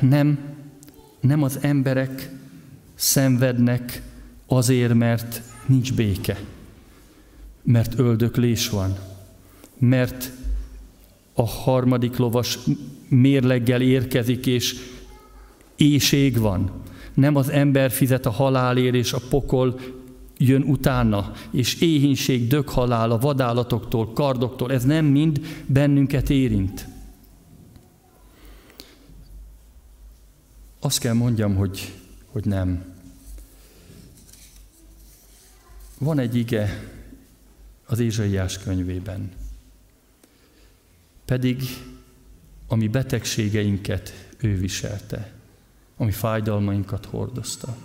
Nem, nem az emberek szenvednek azért, mert nincs béke, mert öldöklés van, mert a harmadik lovas mérleggel érkezik, és éjség van. Nem az ember fizet a halálért, és a pokol jön utána, és éhínség, döghalál a vadállatoktól, kardoktól, ez nem mind bennünket érint. Azt kell mondjam, hogy, hogy nem. Van egy ige az Ézsaiás könyvében. Pedig ami betegségeinket ő viselte, ami fájdalmainkat hordozta.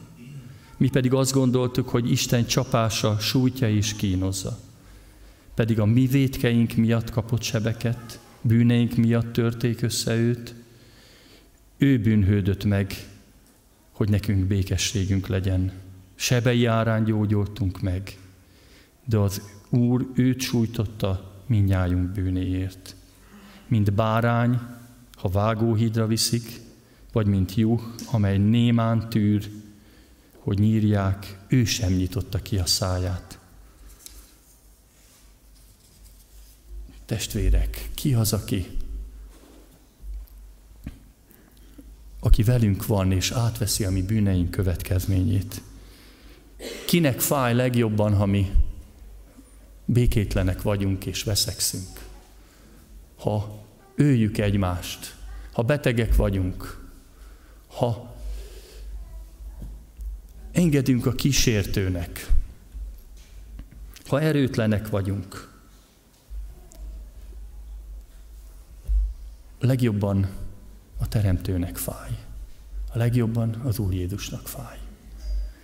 Mi pedig azt gondoltuk, hogy Isten csapása sújtja és kínozza. Pedig a mi védkeink miatt kapott sebeket, bűneink miatt törték össze őt, ő bűnhődött meg, hogy nekünk békességünk legyen. Sebei árán gyógyultunk meg, de az Úr őt sújtotta minnyájunk bűnéért. Mint bárány, ha vágóhídra viszik, vagy mint juh, amely némán tűr, hogy nyírják, ő sem nyitotta ki a száját. Testvérek, ki az, aki, aki velünk van és átveszi a mi bűneink következményét? Kinek fáj legjobban, ha mi békétlenek vagyunk és veszekszünk? Ha öljük egymást, ha betegek vagyunk, ha engedünk a kísértőnek, ha erőtlenek vagyunk, legjobban a Teremtőnek fáj. A legjobban az Úr Jézusnak fáj.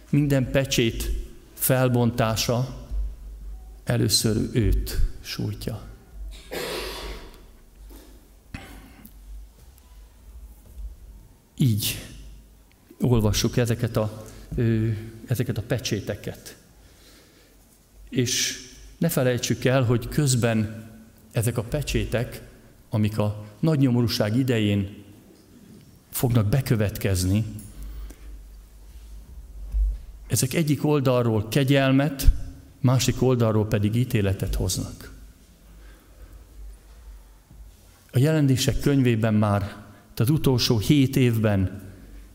Minden pecsét felbontása először őt sújtja. Így olvassuk ezeket a, ezeket a pecséteket. És ne felejtsük el, hogy közben ezek a pecsétek, amik a nagy nyomorúság idején fognak bekövetkezni, ezek egyik oldalról kegyelmet, másik oldalról pedig ítéletet hoznak. A jelentések könyvében már az utolsó hét évben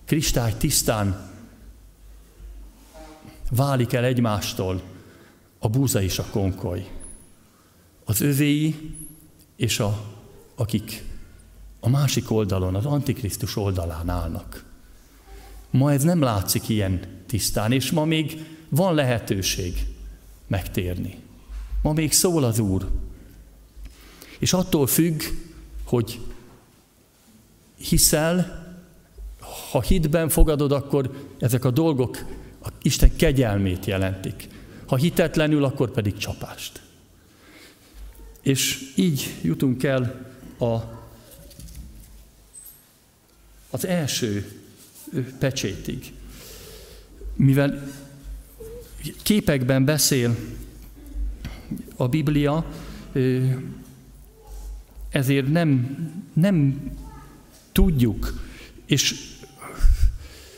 kristály tisztán válik el egymástól a búza és a konkoly. Az övéi és a, akik a másik oldalon, az Antikrisztus oldalán állnak. Ma ez nem látszik ilyen tisztán, és ma még van lehetőség megtérni. Ma még szól az Úr. És attól függ, hogy hiszel, ha hitben fogadod, akkor ezek a dolgok a Isten kegyelmét jelentik. Ha hitetlenül, akkor pedig csapást. És így jutunk el a, az első pecsétig. Mivel képekben beszél a Biblia, ezért nem, nem tudjuk, és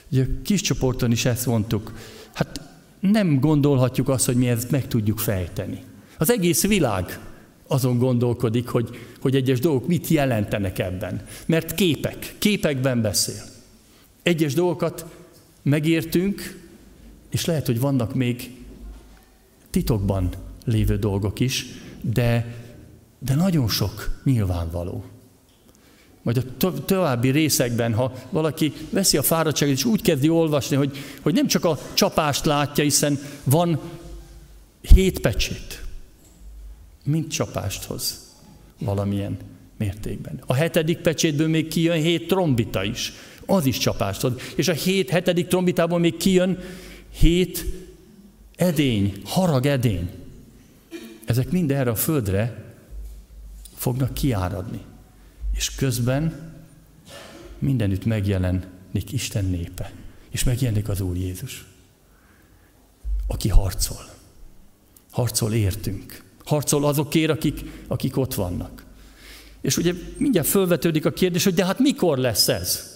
ugye kis csoporton is ezt mondtuk, hát nem gondolhatjuk azt, hogy mi ezt meg tudjuk fejteni. Az egész világ azon gondolkodik, hogy, hogy egyes dolgok mit jelentenek ebben. Mert képek, képekben beszél. Egyes dolgokat megértünk, és lehet, hogy vannak még titokban lévő dolgok is, de, de nagyon sok nyilvánvaló. Majd a to- további részekben, ha valaki veszi a fáradtságot, és úgy kezdi olvasni, hogy, hogy nem csak a csapást látja, hiszen van hét pecsét, mint csapást hoz valamilyen mértékben. A hetedik pecsétből még kijön hét trombita is, az is csapást hoz. És a hét, hetedik trombitából még kijön hét edény, harag edény. Ezek mind erre a földre fognak kiáradni. És közben mindenütt megjelenik Isten népe. És megjelenik az Úr Jézus, aki harcol. Harcol értünk. Harcol azokért, akik, akik ott vannak. És ugye mindjárt fölvetődik a kérdés, hogy de hát mikor lesz ez?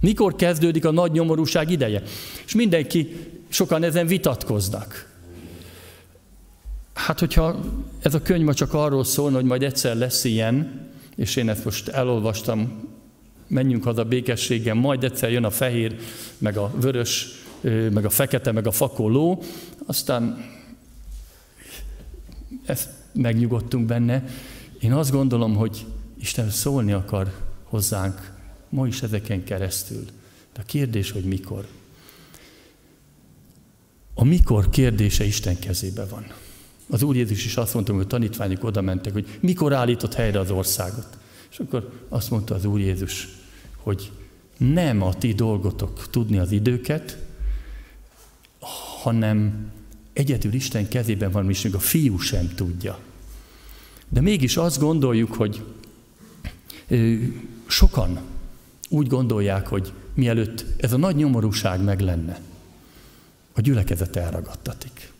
Mikor kezdődik a nagy nyomorúság ideje? És mindenki, sokan ezen vitatkoznak. Hát, hogyha ez a könyv ma csak arról szól, hogy majd egyszer lesz ilyen, és én ezt most elolvastam, menjünk haza békességen, majd egyszer jön a fehér, meg a vörös, meg a fekete, meg a fakoló, aztán ezt megnyugodtunk benne. Én azt gondolom, hogy Isten szólni akar hozzánk ma is ezeken keresztül. De a kérdés, hogy mikor. A mikor kérdése Isten kezében van. Az Úr Jézus is azt mondta, hogy a tanítványok oda mentek, hogy mikor állított helyre az országot. És akkor azt mondta az Úr Jézus, hogy nem a ti dolgotok tudni az időket, hanem egyedül Isten kezében van, és még a fiú sem tudja. De mégis azt gondoljuk, hogy sokan úgy gondolják, hogy mielőtt ez a nagy nyomorúság meg lenne, a gyülekezet elragadtatik.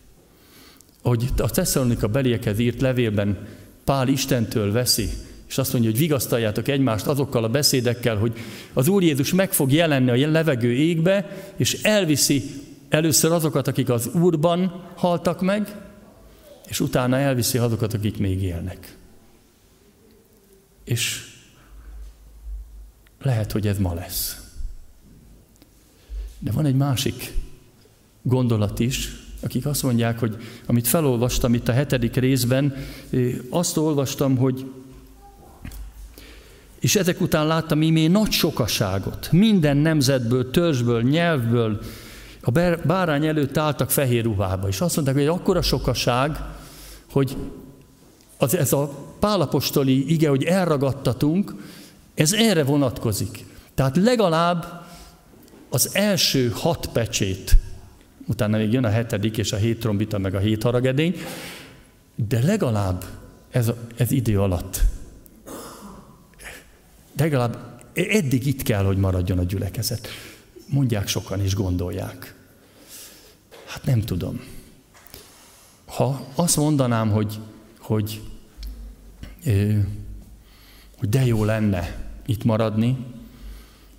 Ahogy a Tesszalonika beliekhez írt levélben Pál Istentől veszi, és azt mondja, hogy vigasztaljátok egymást azokkal a beszédekkel, hogy az Úr Jézus meg fog jelenni a levegő égbe, és elviszi először azokat, akik az Úrban haltak meg, és utána elviszi azokat, akik még élnek. És lehet, hogy ez ma lesz. De van egy másik gondolat is, akik azt mondják, hogy amit felolvastam itt a hetedik részben, azt olvastam, hogy és ezek után láttam imé nagy sokaságot, minden nemzetből, törzsből, nyelvből, a bárány előtt álltak fehér ruhába, és azt mondták, hogy akkora sokaság, hogy az, ez a pálapostoli ige, hogy elragadtatunk, ez erre vonatkozik. Tehát legalább az első hat pecsét, utána még jön a hetedik és a hét trombita, meg a hét haragedény, de legalább ez, ez idő alatt, legalább eddig itt kell, hogy maradjon a gyülekezet. Mondják sokan és gondolják. Hát nem tudom. Ha azt mondanám, hogy, hogy, hogy de jó lenne itt maradni,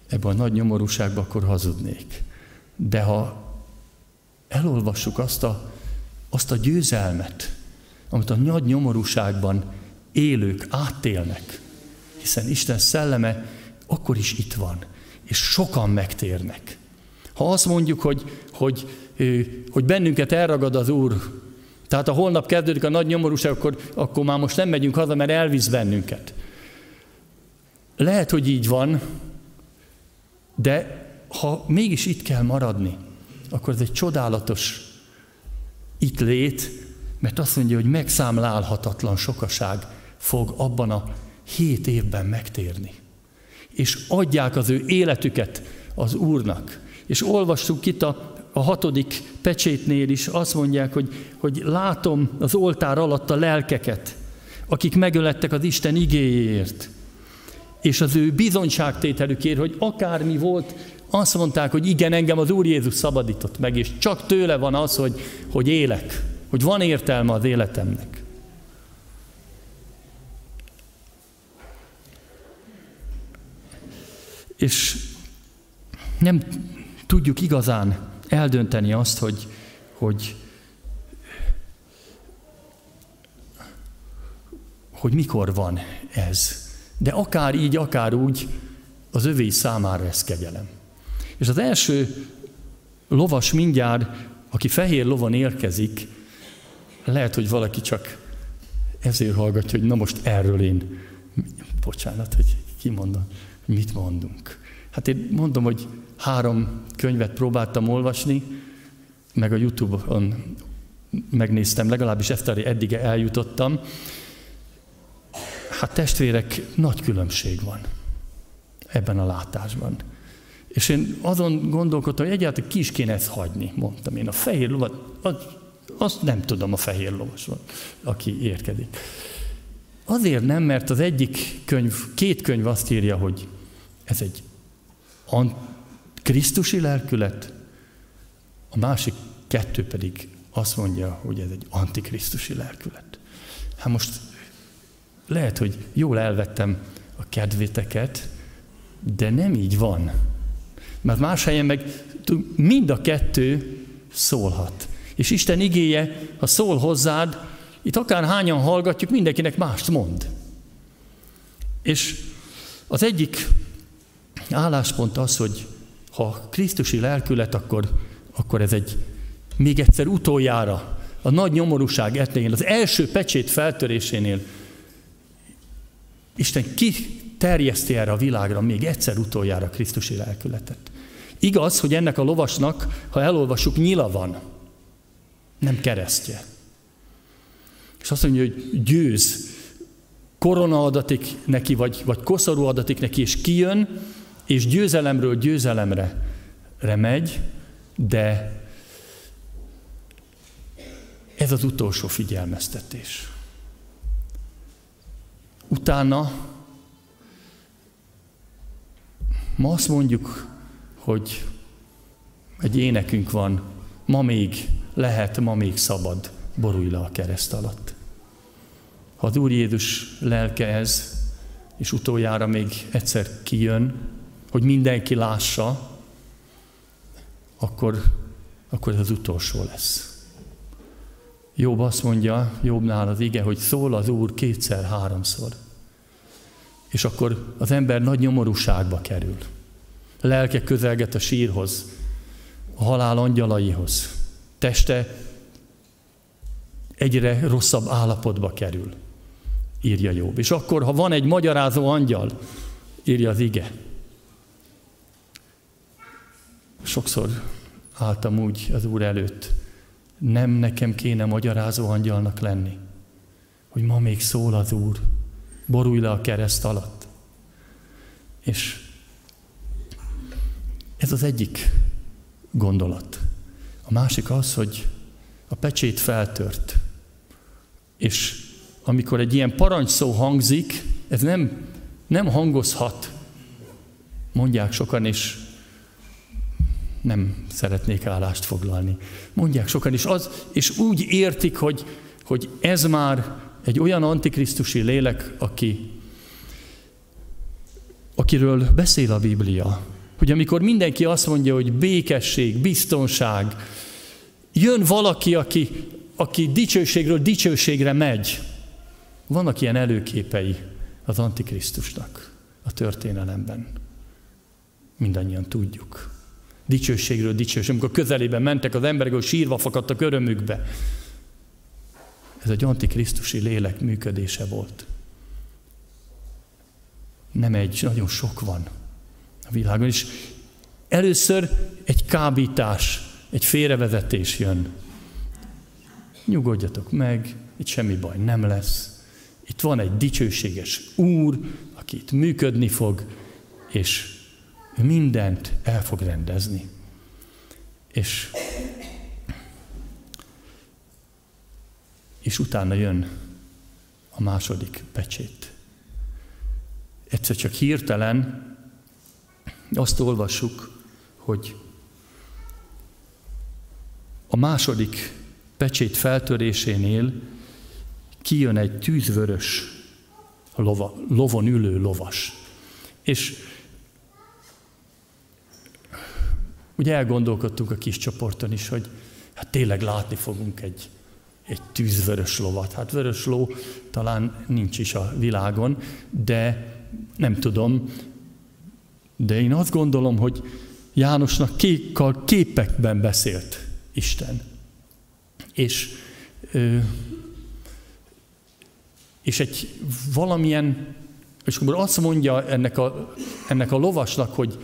ebben a nagy nyomorúságban, akkor hazudnék. De ha elolvassuk azt a, azt a győzelmet, amit a nagy nyomorúságban élők átélnek, hiszen Isten szelleme akkor is itt van, és sokan megtérnek. Ha azt mondjuk, hogy, hogy, hogy bennünket elragad az Úr, tehát ha holnap kezdődik a nagy nyomorúság, akkor, akkor már most nem megyünk haza, mert elvisz bennünket. Lehet, hogy így van, de ha mégis itt kell maradni, akkor ez egy csodálatos itt lét, mert azt mondja, hogy megszámlálhatatlan sokaság fog abban a hét évben megtérni. És adják az ő életüket az Úrnak. És olvassuk itt a, a hatodik pecsétnél is, azt mondják, hogy, hogy látom az oltár alatt a lelkeket, akik megölettek az Isten igéjéért, és az ő bizonyságtételükért, hogy akármi volt, azt mondták, hogy igen, engem az Úr Jézus szabadított meg, és csak tőle van az, hogy, hogy élek, hogy van értelme az életemnek. És nem tudjuk igazán eldönteni azt, hogy, hogy, hogy mikor van ez. De akár így, akár úgy, az övé számára ez kegyelem. És az első lovas mindjárt, aki fehér lovon érkezik, lehet, hogy valaki csak ezért hallgatja, hogy na most erről én, bocsánat, hogy kimondom, mit mondunk. Hát én mondom, hogy három könyvet próbáltam olvasni, meg a Youtube-on megnéztem, legalábbis ezt eddig eljutottam. Hát testvérek, nagy különbség van ebben a látásban. És én azon gondolkodtam, hogy egyáltalán ki is kéne ezt hagyni, mondtam én. A fehér lovat, az, azt nem tudom a fehér lovasról, aki érkedik. Azért nem, mert az egyik könyv, két könyv azt írja, hogy ez egy Krisztusi lelkület, a másik kettő pedig azt mondja, hogy ez egy antikrisztusi lelkület. Hát most lehet, hogy jól elvettem a kedvéteket, de nem így van. Mert más helyen meg mind a kettő szólhat. És Isten igéje, ha szól hozzád, itt akár hányan hallgatjuk, mindenkinek mást mond. És az egyik álláspont az, hogy ha Krisztusi lelkület, akkor, akkor ez egy még egyszer utoljára, a nagy nyomorúság etnél, az első pecsét feltörésénél Isten ki terjeszti erre a világra még egyszer utoljára Krisztusi lelkületet. Igaz, hogy ennek a lovasnak, ha elolvassuk, nyila van, nem keresztje. És azt mondja, hogy győz, korona adatik neki, vagy, vagy koszorú adatik neki, és kijön, és győzelemről győzelemre megy, de ez az utolsó figyelmeztetés. Utána ma azt mondjuk, hogy egy énekünk van, ma még lehet, ma még szabad, borulj le a kereszt alatt. Ha az Úr Jézus lelke ez, és utoljára még egyszer kijön, hogy mindenki lássa, akkor, akkor ez az utolsó lesz. Jobb azt mondja, Jobbnál az ige, hogy szól az Úr kétszer, háromszor. És akkor az ember nagy nyomorúságba kerül. Lelke közelget a sírhoz, a halál angyalaihoz. Teste egyre rosszabb állapotba kerül, írja Jobb. És akkor, ha van egy magyarázó angyal, írja az ige. Sokszor álltam úgy az Úr előtt, nem nekem kéne magyarázó angyalnak lenni, hogy ma még szól az Úr, borulj le a kereszt alatt. És ez az egyik gondolat. A másik az, hogy a pecsét feltört. És amikor egy ilyen parancsszó hangzik, ez nem, nem hangozhat, mondják sokan, és nem szeretnék állást foglalni. Mondják sokan, és, az, és úgy értik, hogy, hogy ez már egy olyan antikrisztusi lélek, aki, akiről beszél a Biblia. Hogy amikor mindenki azt mondja, hogy békesség, biztonság, jön valaki, aki, aki dicsőségről dicsőségre megy. Vannak ilyen előképei az Antikrisztusnak a történelemben. Mindannyian tudjuk dicsőségről dicsőség. Amikor közelében mentek az emberek, hogy sírva fakadtak örömükbe. Ez egy antikrisztusi lélek működése volt. Nem egy, nagyon sok van a világon. És először egy kábítás, egy félrevezetés jön. Nyugodjatok meg, itt semmi baj nem lesz. Itt van egy dicsőséges Úr, aki itt működni fog, és ő mindent el fog rendezni. És, és utána jön a második pecsét. Egyszer csak hirtelen azt olvassuk, hogy a második pecsét feltörésénél kijön egy tűzvörös lova, lovon ülő lovas. És Ugye elgondolkodtunk a kis csoporton is, hogy hát tényleg látni fogunk egy, egy tűzvörös lovat. Hát vörös ló talán nincs is a világon, de nem tudom, de én azt gondolom, hogy Jánosnak kékkal képekben beszélt Isten. És, és egy valamilyen, és akkor azt mondja ennek a, ennek a lovasnak, hogy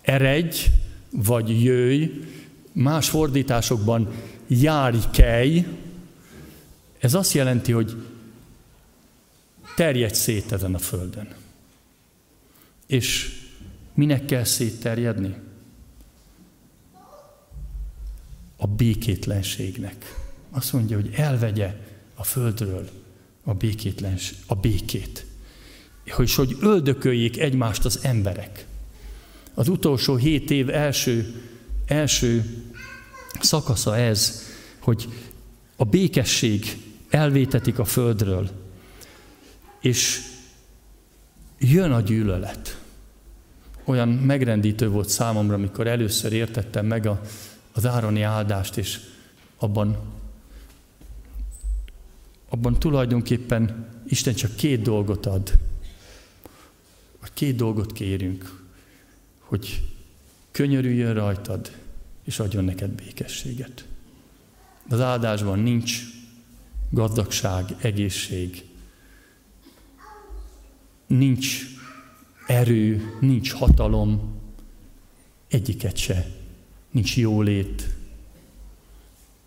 eredj, vagy jöjj, más fordításokban járj, kelj, ez azt jelenti, hogy terjedj szét ezen a földön. És minek kell szétterjedni? A békétlenségnek. Azt mondja, hogy elvegye a földről a, békétlens, a békét. És hogy öldököljék egymást az emberek az utolsó hét év első, első szakasza ez, hogy a békesség elvétetik a földről, és jön a gyűlölet. Olyan megrendítő volt számomra, amikor először értettem meg a, az ároni áldást, és abban, abban tulajdonképpen Isten csak két dolgot ad. Vagy két dolgot kérünk hogy könyörüljön rajtad, és adjon neked békességet. Az áldásban nincs gazdagság, egészség, nincs erő, nincs hatalom, egyiket se. Nincs jólét,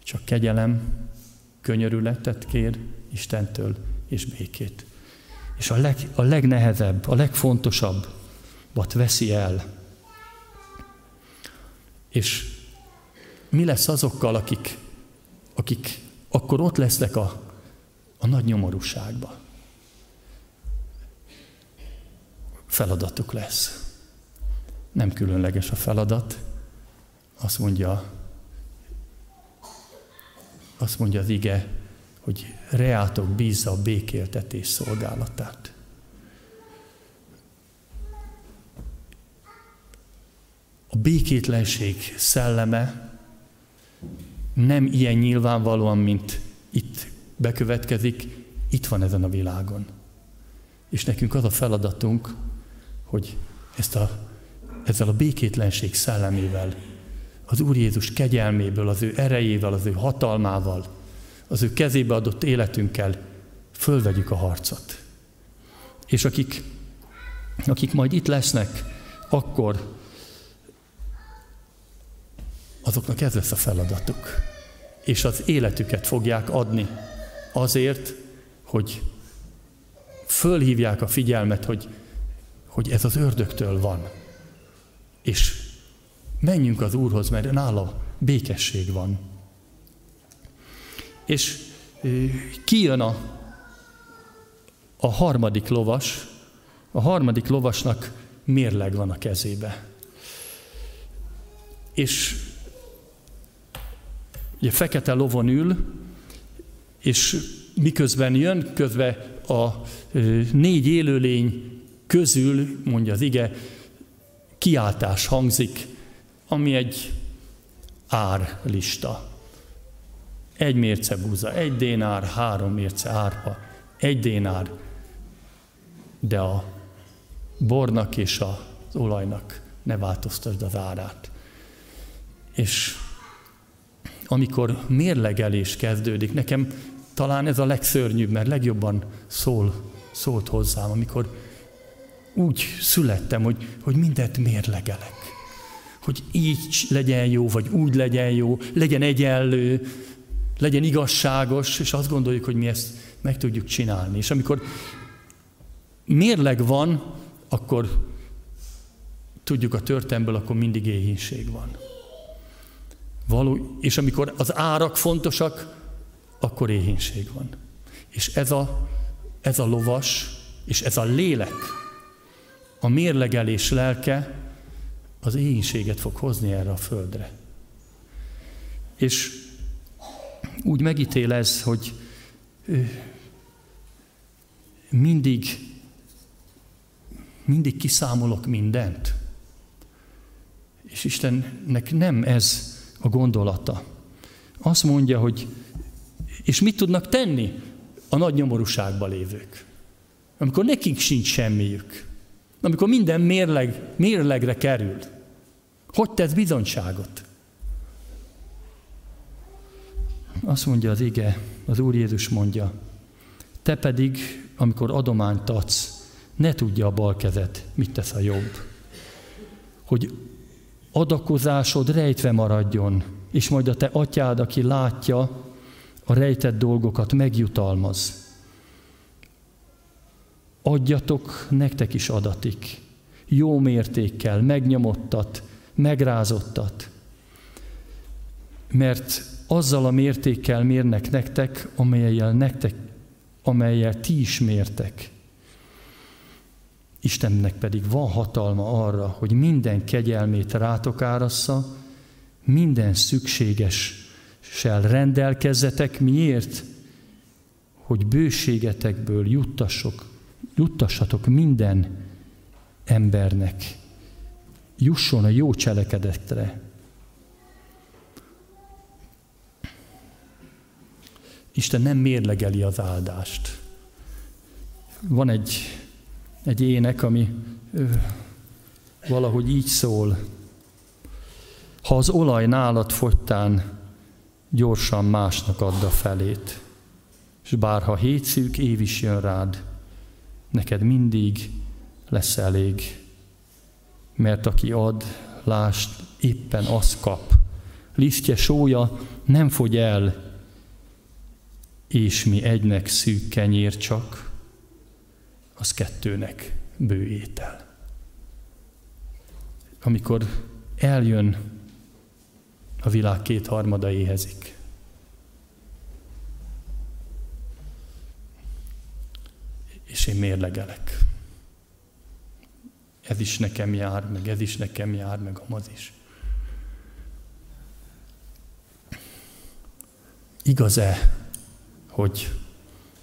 csak kegyelem, könyörületet kér Istentől és békét. És a, leg, a legnehezebb, a legfontosabbat veszi el. És mi lesz azokkal, akik, akik akkor ott lesznek a, a nagy nyomorúságban? Feladatuk lesz. Nem különleges a feladat. Azt mondja, azt mondja az ige, hogy reátok bízza a békéltetés szolgálatát. A békétlenség szelleme nem ilyen nyilvánvalóan, mint itt bekövetkezik, itt van ezen a világon. És nekünk az a feladatunk, hogy ezt a, ezzel a békétlenség szellemével, az Úr Jézus kegyelméből, az ő erejével, az ő hatalmával, az ő kezébe adott életünkkel fölvegyük a harcot. És akik, akik majd itt lesznek, akkor azoknak ez lesz a feladatuk. És az életüket fogják adni azért, hogy fölhívják a figyelmet, hogy, hogy ez az ördögtől van. És menjünk az Úrhoz, mert nála békesség van. És kijön a, a harmadik lovas, a harmadik lovasnak mérleg van a kezébe. És ugye fekete lovon ül, és miközben jön, közben a négy élőlény közül, mondja az ige, kiáltás hangzik, ami egy árlista. Egy mérce búza, egy dénár, három mérce árpa, egy dénár, de a bornak és az olajnak ne változtasd az árát. És amikor mérlegelés kezdődik, nekem talán ez a legszörnyűbb, mert legjobban szól, szólt hozzám, amikor úgy születtem, hogy, hogy mindent mérlegelek. Hogy így legyen jó, vagy úgy legyen jó, legyen egyenlő, legyen igazságos, és azt gondoljuk, hogy mi ezt meg tudjuk csinálni. És amikor mérleg van, akkor tudjuk a történelmből, akkor mindig éhínség van. Való, és amikor az árak fontosak, akkor éhínség van. És ez a, ez a lovas, és ez a lélek, a mérlegelés lelke, az éhínséget fog hozni erre a földre. És úgy megítél ez, hogy mindig, mindig kiszámolok mindent. És Istennek nem ez a gondolata. Azt mondja, hogy és mit tudnak tenni a nagy nyomorúságban lévők? Amikor nekik sincs semmiük. Amikor minden mérleg, mérlegre kerül. Hogy tesz bizonyságot? Azt mondja az ige, az Úr Jézus mondja, te pedig, amikor adományt adsz, ne tudja a bal kezed, mit tesz a jobb. Hogy adakozásod rejtve maradjon, és majd a te atyád, aki látja a rejtett dolgokat, megjutalmaz. Adjatok, nektek is adatik. Jó mértékkel, megnyomottat, megrázottat. Mert azzal a mértékkel mérnek nektek, amelyel nektek, amelyel ti is mértek. Istennek pedig van hatalma arra, hogy minden kegyelmét rátok árassza, minden szükségessel rendelkezzetek. Miért? Hogy bőségetekből juttassok, juttassatok minden embernek. Jusson a jó cselekedetre. Isten nem mérlegeli az áldást. Van egy egy ének, ami ö, valahogy így szól. Ha az olaj nálad fogytán, gyorsan másnak add a felét. És bárha hét szűk év is jön rád, neked mindig lesz elég. Mert aki ad, lást éppen az kap. Lisztje sója nem fogy el, és mi egynek szűk kenyér csak, az kettőnek bő étel. Amikor eljön a világ kétharmada éhezik. És én mérlegelek. Ez is nekem jár, meg ez is nekem jár, meg amaz is. Igaz-e, hogy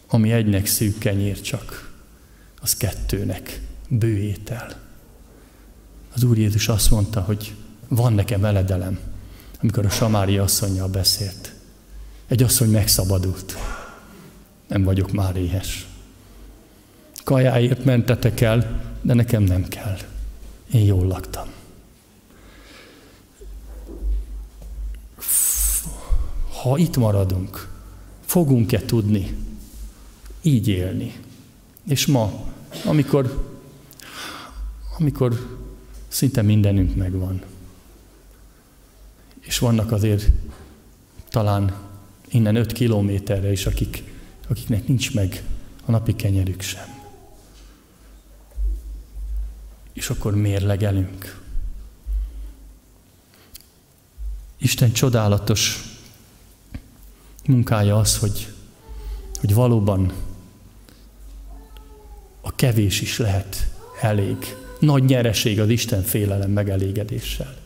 ami egynek szűk kenyér csak, az kettőnek bő étel. Az Úr Jézus azt mondta, hogy van nekem eledelem, amikor a Samária asszonyjal beszélt. Egy asszony megszabadult. Nem vagyok már éhes. Kajáért mentetek el, de nekem nem kell. Én jól laktam. Ha itt maradunk, fogunk-e tudni így élni? És ma, amikor, amikor szinte mindenünk megvan, és vannak azért talán innen öt kilométerre is, akik, akiknek nincs meg a napi kenyerük sem. És akkor mérlegelünk. Isten csodálatos munkája az, hogy, hogy valóban a kevés is lehet elég. Nagy nyereség az Isten félelem megelégedéssel.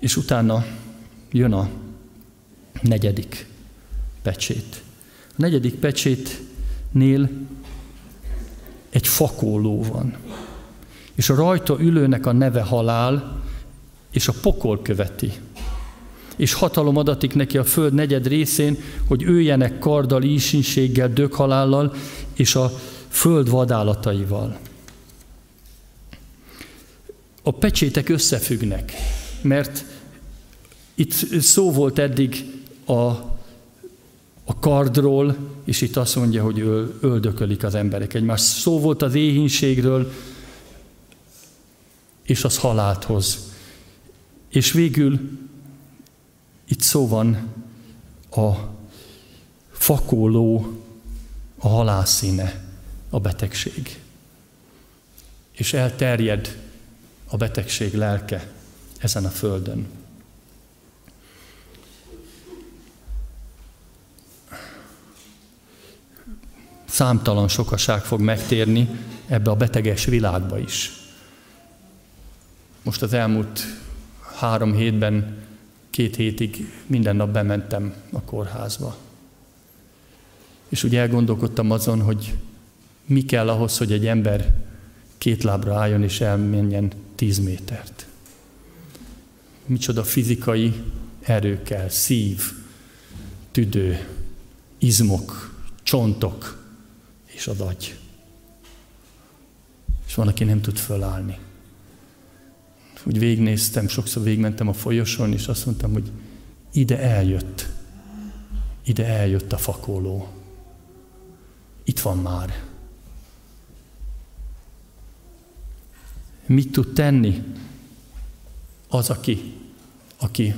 És utána jön a negyedik pecsét. A negyedik pecsétnél egy fakóló van. És a rajta ülőnek a neve halál, és a pokol követi. És hatalom adatik neki a föld negyed részén, hogy őjenek karddal, ísinséggel, dökhalállal, és a föld vadállataival. A pecsétek összefüggnek mert itt szó volt eddig a, a kardról, és itt azt mondja, hogy öl, öldökölik az emberek egymást. Szó volt az éhínségről, és az halált hoz. És végül itt szó van a fakóló, a halászíne, a betegség. És elterjed a betegség lelke ezen a földön. Számtalan sokaság fog megtérni ebbe a beteges világba is. Most az elmúlt három hétben, két hétig minden nap bementem a kórházba. És úgy elgondolkodtam azon, hogy mi kell ahhoz, hogy egy ember két lábra álljon és elmenjen tíz métert micsoda fizikai erőkkel, szív, tüdő, izmok, csontok és az agy. És van, aki nem tud fölállni. Úgy végignéztem, sokszor végigmentem a folyosón, és azt mondtam, hogy ide eljött. Ide eljött a fakóló. Itt van már. Mit tud tenni az, aki aki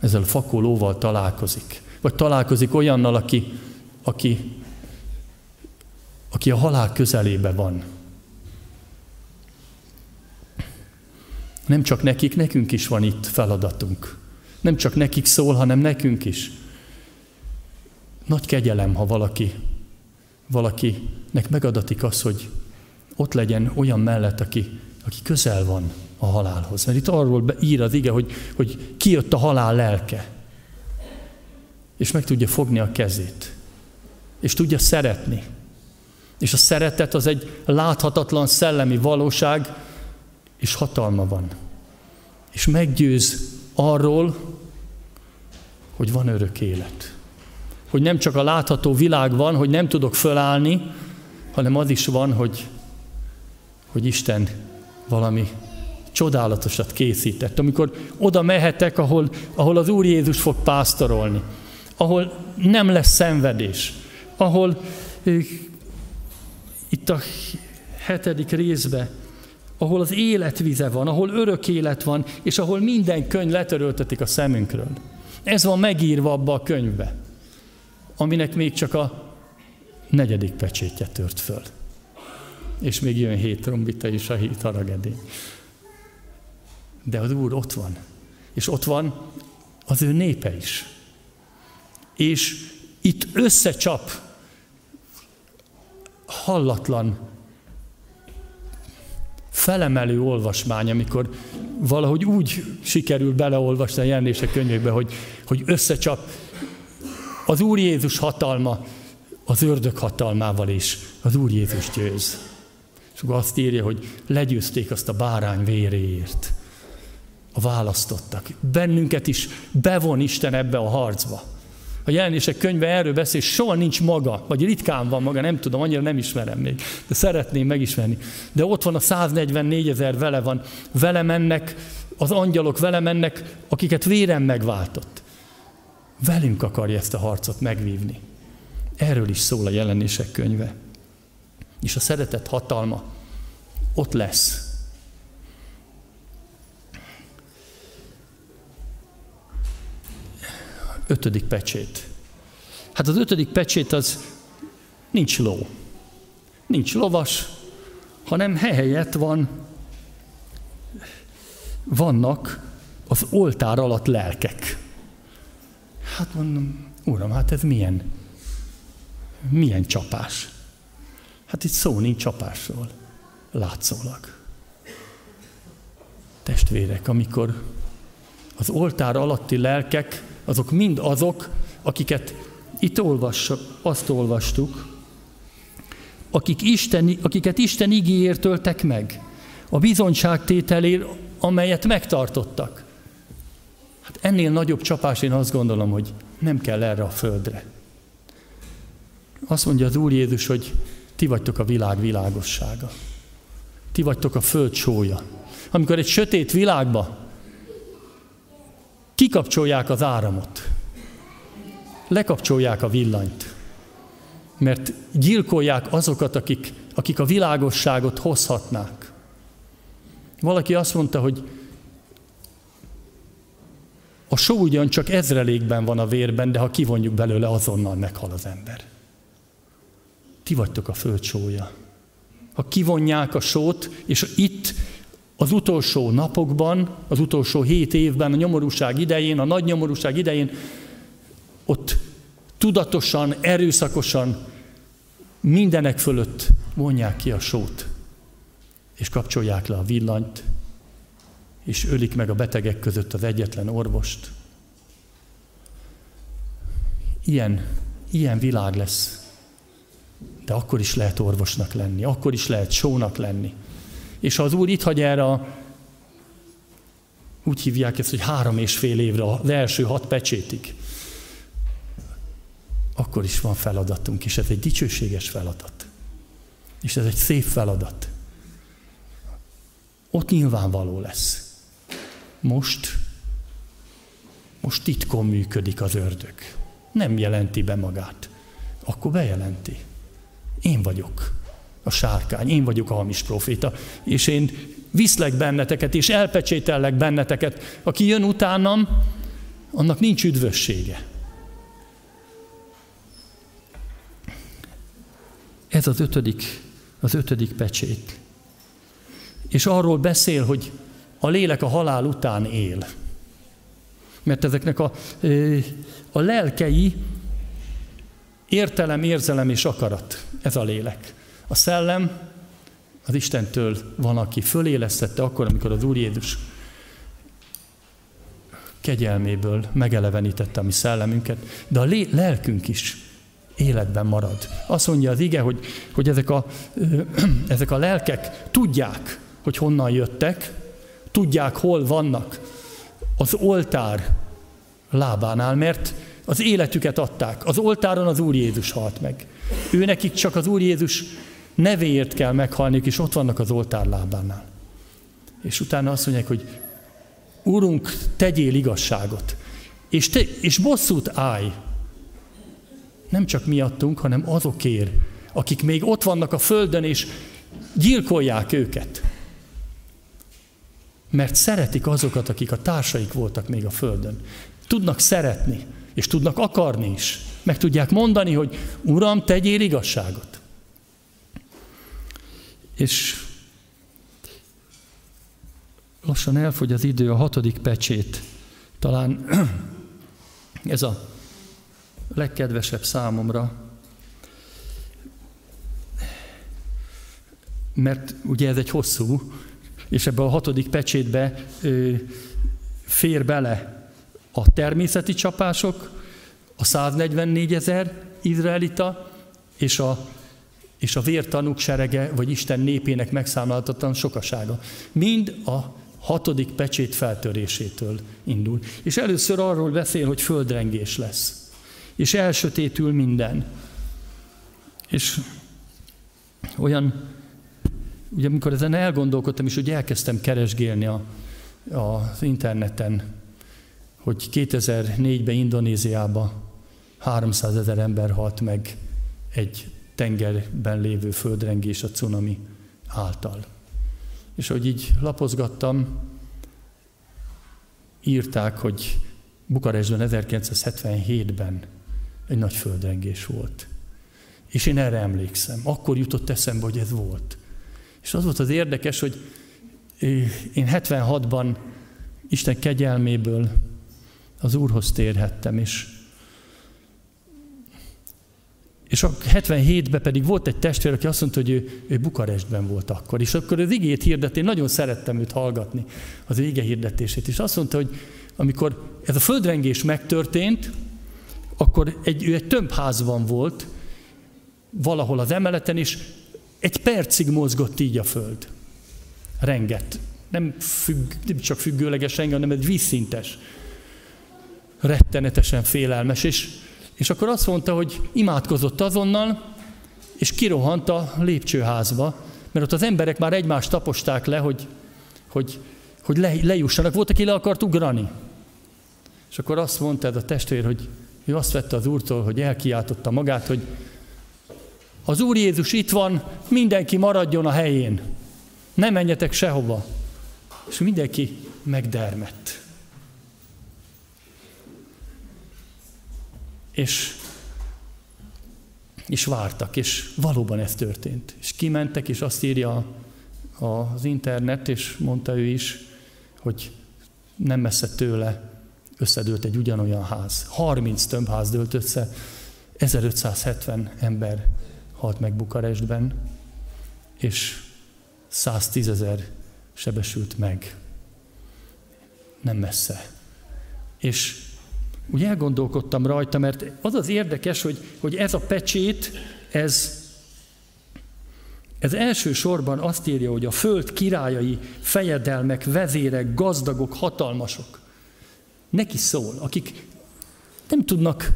ezzel a fakolóval találkozik. Vagy találkozik olyannal, aki, aki, aki a halál közelébe van. Nem csak nekik, nekünk is van itt feladatunk. Nem csak nekik szól, hanem nekünk is. Nagy kegyelem, ha valaki, valakinek megadatik az, hogy ott legyen olyan mellett, aki, aki közel van a halálhoz. Mert itt arról ír az ige, hogy, hogy kijött a halál lelke, és meg tudja fogni a kezét, és tudja szeretni. És a szeretet az egy láthatatlan szellemi valóság, és hatalma van. És meggyőz arról, hogy van örök élet. Hogy nem csak a látható világ van, hogy nem tudok fölállni, hanem az is van, hogy, hogy Isten valami csodálatosat készített. Amikor oda mehetek, ahol, ahol az Úr Jézus fog pásztorolni, ahol nem lesz szenvedés, ahol itt a hetedik részbe ahol az életvize van, ahol örök élet van, és ahol minden könyv letöröltetik a szemünkről. Ez van megírva abba a könyvbe, aminek még csak a negyedik pecsétje tört föl. És még jön hét trombita és a hét haragedény. De az Úr ott van. És ott van az ő népe is. És itt összecsap hallatlan felemelő olvasmány, amikor valahogy úgy sikerül beleolvasni a jelenések könyvébe, hogy, hogy összecsap az Úr Jézus hatalma az ördög hatalmával is. Az Úr Jézus győz. És akkor azt írja, hogy legyőzték azt a bárány véréért. A választottak. Bennünket is bevon Isten ebbe a harcba. A jelenések könyve erről beszél, soha nincs maga, vagy ritkán van maga, nem tudom, annyira nem ismerem még, de szeretném megismerni. De ott van a 144 ezer vele van, vele mennek, az angyalok vele mennek, akiket vérem megváltott. Velünk akarja ezt a harcot megvívni. Erről is szól a jelenések könyve. És a szeretet hatalma ott lesz. Ötödik pecsét. Hát az ötödik pecsét az nincs ló. Nincs lovas, hanem helyett van, vannak az oltár alatt lelkek. Hát mondom, uram, hát ez milyen milyen csapás? Hát itt szó nincs csapásról, látszólag. Testvérek, amikor az oltár alatti lelkek, azok mind azok, akiket itt olvass, azt olvastuk, akik Isten, akiket Isten igéért töltek meg, a bizonyságtételért, amelyet megtartottak. Hát ennél nagyobb csapás én azt gondolom, hogy nem kell erre a földre. Azt mondja az Úr Jézus, hogy ti vagytok a világ világossága. Ti vagytok a föld sója. Amikor egy sötét világba kikapcsolják az áramot, lekapcsolják a villanyt, mert gyilkolják azokat, akik, akik a világosságot hozhatnák. Valaki azt mondta, hogy a só ugyan csak ezrelékben van a vérben, de ha kivonjuk belőle, azonnal meghal az ember ti vagytok a föld. Ha kivonják a sót, és itt az utolsó napokban, az utolsó hét évben, a nyomorúság idején, a nagy nyomorúság idején, ott tudatosan, erőszakosan mindenek fölött vonják ki a sót, és kapcsolják le a villanyt, és ölik meg a betegek között az egyetlen orvost. Ilyen, ilyen világ lesz de akkor is lehet orvosnak lenni, akkor is lehet sónak lenni. És az Úr itt hagy erre a, úgy hívják ezt, hogy három és fél évre, az első hat pecsétig, akkor is van feladatunk, és ez egy dicsőséges feladat. És ez egy szép feladat. Ott nyilvánvaló lesz. Most, most titkon működik az ördög. Nem jelenti be magát. Akkor bejelenti. Én vagyok a sárkány, én vagyok a hamis proféta, és én viszlek benneteket, és elpecsétellek benneteket. Aki jön utánam, annak nincs üdvössége. Ez az ötödik, az ötödik pecsét. És arról beszél, hogy a lélek a halál után él. Mert ezeknek a, a lelkei Értelem, érzelem és akarat. Ez a lélek. A szellem az Istentől van, aki fölélesztette akkor, amikor az Úr Jézus kegyelméből megelevenítette a mi szellemünket, de a lé- lelkünk is életben marad. Azt mondja az ige, hogy, hogy ezek, a, ezek a lelkek tudják, hogy honnan jöttek, tudják, hol vannak az oltár lábánál, mert az életüket adták. Az oltáron az Úr Jézus halt meg. Ő nekik csak az Úr Jézus nevéért kell meghalniuk, és ott vannak az oltár lábánál. És utána azt mondják, hogy Úrunk, tegyél igazságot, és, te, és bosszút állj. Nem csak miattunk, hanem azokért, akik még ott vannak a földön, és gyilkolják őket. mert szeretik azokat, akik a társaik voltak még a Földön. Tudnak szeretni, és tudnak akarni is. Meg tudják mondani, hogy Uram, tegyél igazságot. És lassan elfogy az idő, a hatodik pecsét. Talán ez a legkedvesebb számomra, mert ugye ez egy hosszú, és ebbe a hatodik pecsétbe ö, fér bele a természeti csapások, a 144 ezer izraelita, és a, és a vértanúk serege, vagy Isten népének megszámláltatlan sokasága. Mind a hatodik pecsét feltörésétől indul. És először arról beszél, hogy földrengés lesz. És elsötétül minden. És olyan, ugye amikor ezen elgondolkodtam, és hogy elkezdtem keresgélni a, a, az interneten, hogy 2004-ben Indonéziában 300 ezer ember halt meg egy tengerben lévő földrengés a cunami által. És hogy így lapozgattam, írták, hogy Bukarestben 1977-ben egy nagy földrengés volt. És én erre emlékszem. Akkor jutott eszembe, hogy ez volt. És az volt az érdekes, hogy én 76-ban Isten kegyelméből az Úrhoz térhettem, és és a 77-ben pedig volt egy testvér, aki azt mondta, hogy ő, ő Bukarestben volt akkor. És akkor az igét hirdet, én nagyon szerettem őt hallgatni, az ige hirdetését. És azt mondta, hogy amikor ez a földrengés megtörtént, akkor egy, ő egy tömbházban volt, valahol az emeleten, és egy percig mozgott így a föld. Renget. Nem, függ, nem csak függőleges renge, hanem egy vízszintes. Rettenetesen félelmes. És és akkor azt mondta, hogy imádkozott azonnal, és kirohant a lépcsőházba, mert ott az emberek már egymást taposták le, hogy, hogy, hogy le, lejussanak. Volt, aki le akart ugrani. És akkor azt mondta ez a testvér, hogy ő azt vette az Úrtól, hogy elkiáltotta magát, hogy az Úr Jézus itt van, mindenki maradjon a helyén. Ne menjetek sehova. És mindenki megdermett. És, és vártak, és valóban ez történt. És kimentek, és azt írja az internet, és mondta ő is, hogy nem messze tőle összedőlt egy ugyanolyan ház. 30 több ház dőlt össze, 1570 ember halt meg Bukarestben, és 110 ezer sebesült meg. Nem messze. És úgy elgondolkodtam rajta, mert az az érdekes, hogy, hogy ez a pecsét, ez, ez elsősorban azt írja, hogy a föld királyai, fejedelmek, vezérek, gazdagok, hatalmasok. Neki szól, akik nem tudnak,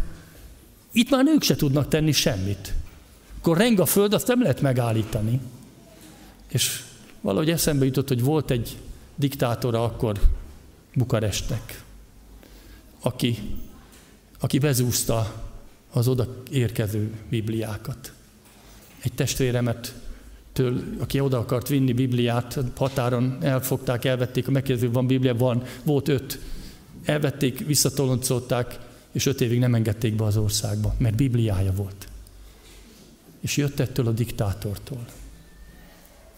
itt már nők se tudnak tenni semmit. Akkor reng a föld, azt nem lehet megállítani. És valahogy eszembe jutott, hogy volt egy diktátora akkor Bukarestnek aki, aki bezúzta az oda érkező bibliákat. Egy testvéremet, től, aki oda akart vinni Bibliát, határon elfogták, elvették, a megkérdező, van Biblia, van, volt öt. Elvették, visszatoloncolták, és öt évig nem engedték be az országba, mert Bibliája volt. És jött ettől a diktátortól.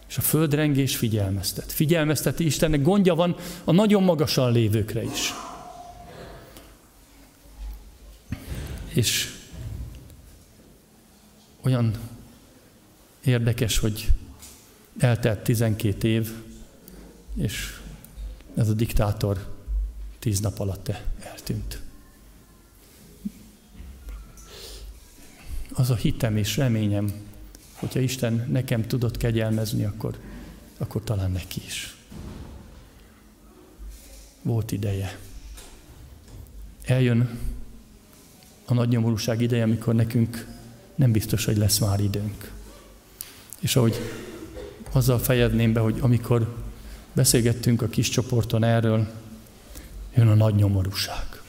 És a földrengés figyelmeztet. Figyelmezteti Istennek gondja van a nagyon magasan lévőkre is. És olyan érdekes, hogy eltelt 12 év, és ez a diktátor tíz nap alatt eltűnt. Az a hitem és reményem, hogyha Isten nekem tudott kegyelmezni, akkor, akkor talán neki is. Volt ideje. Eljön a nagy nyomorúság ideje, amikor nekünk nem biztos, hogy lesz már időnk. És ahogy azzal fejezném be, hogy amikor beszélgettünk a kis csoporton erről, jön a nagy nyomorúság.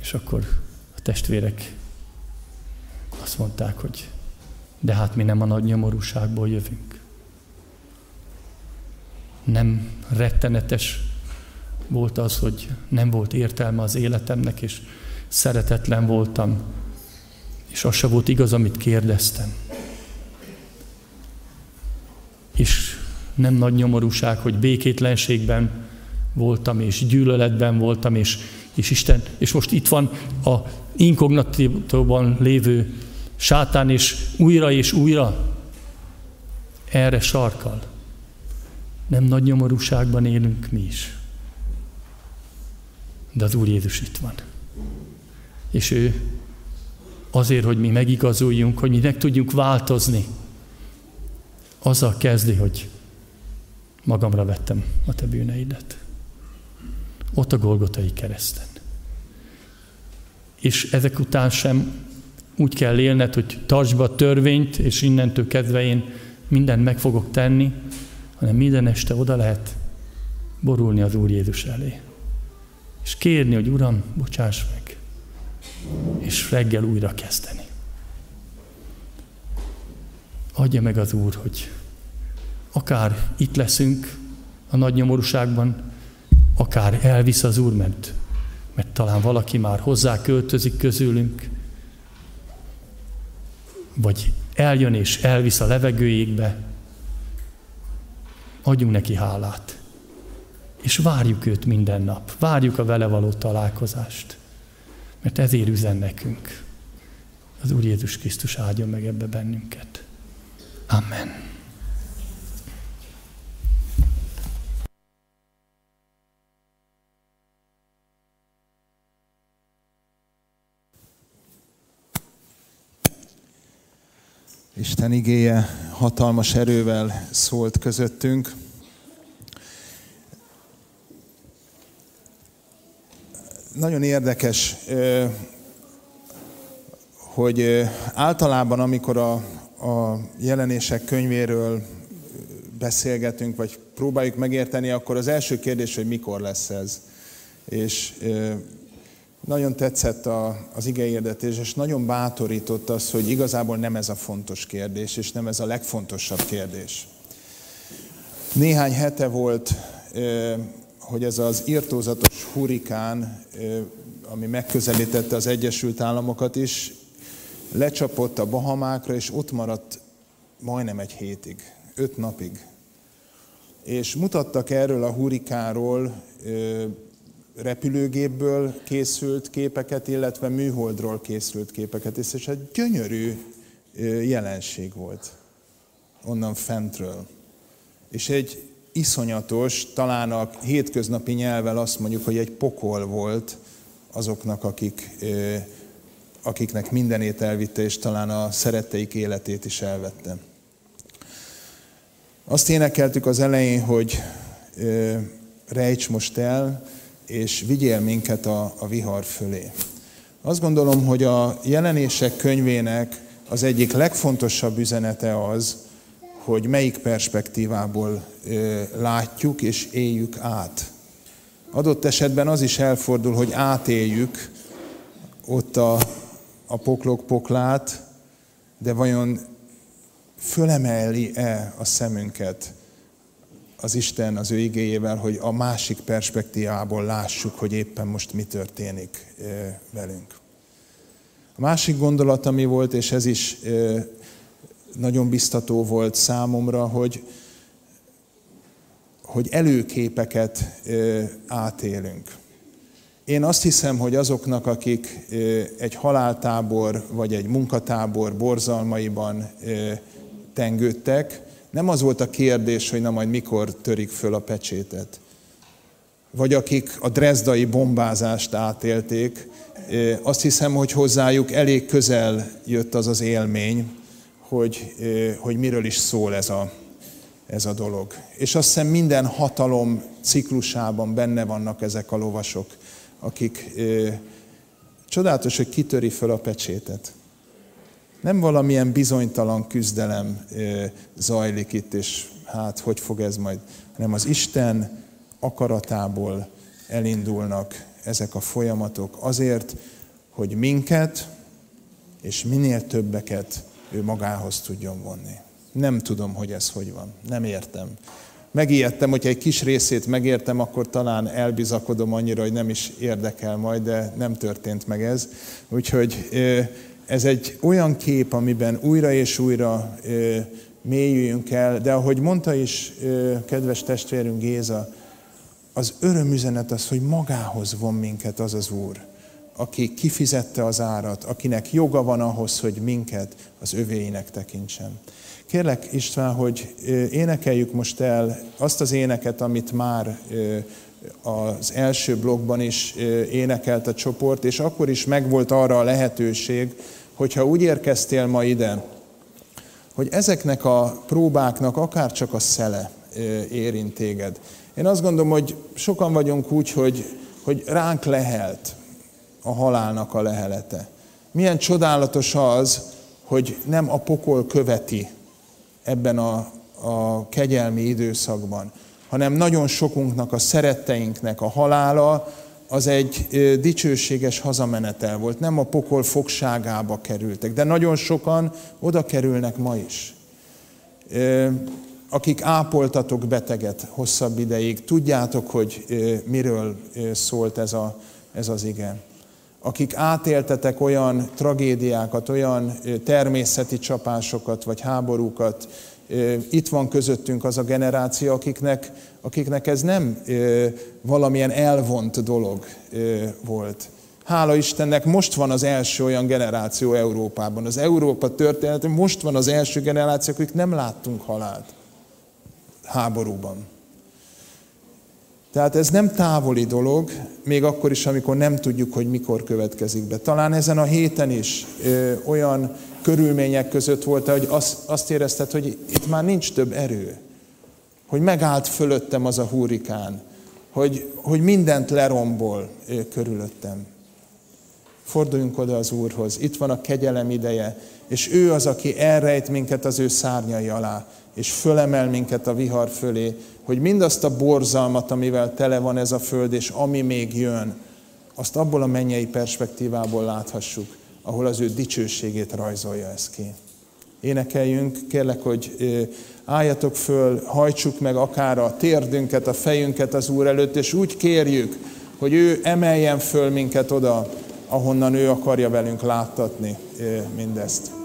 És akkor a testvérek azt mondták, hogy de hát mi nem a nagy nyomorúságból jövünk. Nem rettenetes volt az, hogy nem volt értelme az életemnek, és szeretetlen voltam, és az se volt igaz, amit kérdeztem. És nem nagy nyomorúság, hogy békétlenségben voltam, és gyűlöletben voltam, és, és Isten, és most itt van a inkognatítóban lévő sátán, és újra és újra erre sarkal. Nem nagy nyomorúságban élünk mi is. De az Úr Jézus itt van. És ő azért, hogy mi megigazuljunk, hogy mi meg tudjunk változni, azzal kezdi, hogy magamra vettem a te bűneidet. Ott a Golgotai kereszten. És ezek után sem úgy kell élned, hogy tartsd be a törvényt, és innentől kezdve én mindent meg fogok tenni, hanem minden este oda lehet borulni az Úr Jézus elé. És kérni, hogy Uram, bocsáss meg. És reggel újra kezdeni. Adja meg az Úr, hogy akár itt leszünk a nagy nyomorúságban, akár elvisz az Úr, mert, mert talán valaki már hozzá költözik közülünk, vagy eljön és elvisz a levegőjékbe, adjunk neki hálát. És várjuk őt minden nap. Várjuk a vele való találkozást. Mert ezért üzen nekünk. Az Úr Jézus Krisztus áldjon meg ebbe bennünket. Amen. Isten igéje hatalmas erővel szólt közöttünk. Nagyon érdekes, hogy általában, amikor a, a jelenések könyvéről beszélgetünk, vagy próbáljuk megérteni, akkor az első kérdés, hogy mikor lesz ez. És nagyon tetszett a, az igeérdetés, és nagyon bátorított az, hogy igazából nem ez a fontos kérdés, és nem ez a legfontosabb kérdés. Néhány hete volt, hogy ez az írtózatos hurikán, ami megközelítette az Egyesült Államokat is, lecsapott a Bahamákra, és ott maradt majdnem egy hétig, öt napig. És mutattak erről a hurikánról repülőgépből készült képeket, illetve műholdról készült képeket, és egy gyönyörű jelenség volt onnan fentről. És egy iszonyatos, talán a hétköznapi nyelvel azt mondjuk, hogy egy pokol volt azoknak, akik, akiknek mindenét elvitte, és talán a szeretteik életét is elvette. Azt énekeltük az elején, hogy rejts most el, és vigyél minket a, a vihar fölé. Azt gondolom, hogy a jelenések könyvének az egyik legfontosabb üzenete az, hogy melyik perspektívából látjuk és éljük át. Adott esetben az is elfordul, hogy átéljük ott a, a poklok poklát, de vajon fölemeli-e a szemünket az Isten az ő igéjével, hogy a másik perspektívából lássuk, hogy éppen most mi történik velünk. A másik gondolat, ami volt, és ez is nagyon biztató volt számomra, hogy, hogy előképeket átélünk. Én azt hiszem, hogy azoknak, akik egy haláltábor vagy egy munkatábor borzalmaiban tengődtek, nem az volt a kérdés, hogy na majd mikor törik föl a pecsétet. Vagy akik a drezdai bombázást átélték, azt hiszem, hogy hozzájuk elég közel jött az az élmény, hogy, hogy miről is szól ez a, ez a dolog. És azt hiszem minden hatalom ciklusában benne vannak ezek a lovasok, akik csodálatos, hogy kitöri föl a pecsétet. Nem valamilyen bizonytalan küzdelem zajlik itt, és hát hogy fog ez majd, hanem az Isten akaratából elindulnak ezek a folyamatok azért, hogy minket és minél többeket ő magához tudjon vonni. Nem tudom, hogy ez hogy van. Nem értem. megijedtem, hogyha egy kis részét megértem, akkor talán elbizakodom annyira, hogy nem is érdekel majd, de nem történt meg ez. Úgyhogy ez egy olyan kép, amiben újra és újra mélyüljünk el, de ahogy mondta is kedves testvérünk Géza, az örömüzenet az, hogy magához von minket az az Úr, aki kifizette az árat, akinek joga van ahhoz, hogy minket az övéinek tekintsen. Kérlek István, hogy énekeljük most el azt az éneket, amit már az első blogban is énekelt a csoport, és akkor is megvolt arra a lehetőség, hogyha úgy érkeztél ma ide, hogy ezeknek a próbáknak akár csak a szele érint téged. Én azt gondolom, hogy sokan vagyunk úgy, hogy, hogy ránk lehelt a halálnak a lehelete. Milyen csodálatos az, hogy nem a pokol követi ebben a, a kegyelmi időszakban, hanem nagyon sokunknak, a szeretteinknek a halála az egy dicsőséges hazamenetel volt. Nem a pokol fogságába kerültek, de nagyon sokan oda kerülnek ma is. Akik ápoltatok beteget hosszabb ideig, tudjátok, hogy miről szólt ez, a, ez az ige. Akik átéltetek olyan tragédiákat, olyan természeti csapásokat, vagy háborúkat, itt van közöttünk az a generáció, akiknek, akiknek ez nem valamilyen elvont dolog volt. Hála Istennek most van az első olyan generáció Európában. Az Európa történetben most van az első generáció, akik nem láttunk halált háborúban. Tehát ez nem távoli dolog, még akkor is, amikor nem tudjuk, hogy mikor következik be. Talán ezen a héten is ö, olyan körülmények között volt, hogy azt, azt érezted, hogy itt már nincs több erő. Hogy megállt fölöttem az a hurikán. Hogy, hogy mindent lerombol ö, körülöttem. Forduljunk oda az Úrhoz. Itt van a kegyelem ideje, és ő az, aki elrejt minket az ő szárnyai alá, és fölemel minket a vihar fölé, hogy mindazt a borzalmat, amivel tele van ez a föld, és ami még jön, azt abból a mennyei perspektívából láthassuk, ahol az ő dicsőségét rajzolja ez ki. Énekeljünk, kérlek, hogy álljatok föl, hajtsuk meg akár a térdünket, a fejünket az Úr előtt, és úgy kérjük, hogy ő emeljen föl minket oda, ahonnan ő akarja velünk láttatni mindezt.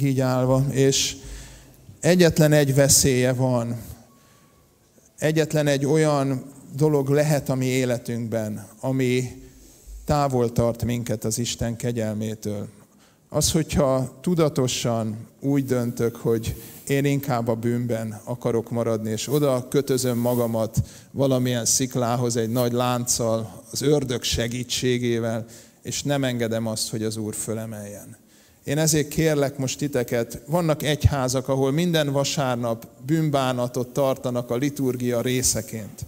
Még így állva, és egyetlen egy veszélye van. Egyetlen egy olyan dolog lehet a mi életünkben, ami távol tart minket az Isten kegyelmétől. Az, hogyha tudatosan úgy döntök, hogy én inkább a bűnben akarok maradni, és oda kötözöm magamat valamilyen sziklához egy nagy lánccal, az ördög segítségével, és nem engedem azt, hogy az Úr fölemeljen. Én ezért kérlek most titeket, vannak egyházak, ahol minden vasárnap bűnbánatot tartanak a liturgia részeként.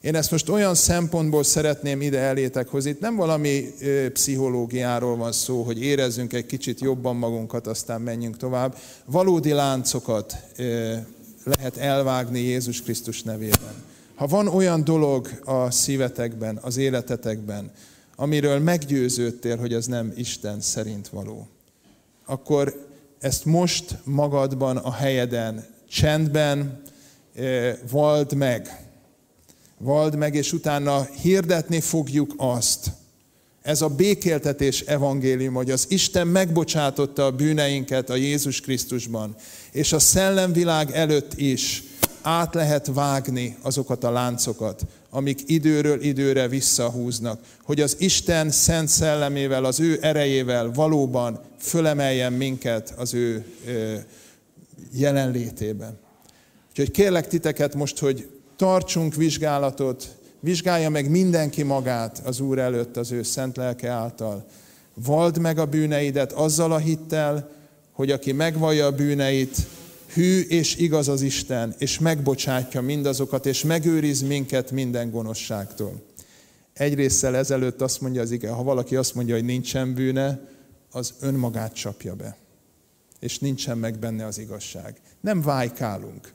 Én ezt most olyan szempontból szeretném ide elétek hozni. Itt nem valami ö, pszichológiáról van szó, hogy érezzünk egy kicsit jobban magunkat, aztán menjünk tovább. Valódi láncokat ö, lehet elvágni Jézus Krisztus nevében. Ha van olyan dolog a szívetekben, az életetekben, amiről meggyőződtél, hogy az nem Isten szerint való, akkor ezt most magadban, a helyeden, csendben vald meg vald meg, és utána hirdetni fogjuk azt. Ez a békéltetés evangélium, hogy az Isten megbocsátotta a bűneinket a Jézus Krisztusban, és a szellemvilág előtt is át lehet vágni azokat a láncokat, amik időről időre visszahúznak, hogy az Isten szent szellemével, az ő erejével valóban fölemeljen minket az ő jelenlétében. Úgyhogy kérlek titeket most, hogy tartsunk vizsgálatot, vizsgálja meg mindenki magát az Úr előtt az ő szent lelke által. Vald meg a bűneidet azzal a hittel, hogy aki megvallja a bűneit, hű és igaz az Isten, és megbocsátja mindazokat, és megőriz minket minden gonoszságtól. Egy résszel ezelőtt azt mondja az ige, ha valaki azt mondja, hogy nincsen bűne, az önmagát csapja be. És nincsen meg benne az igazság. Nem vájkálunk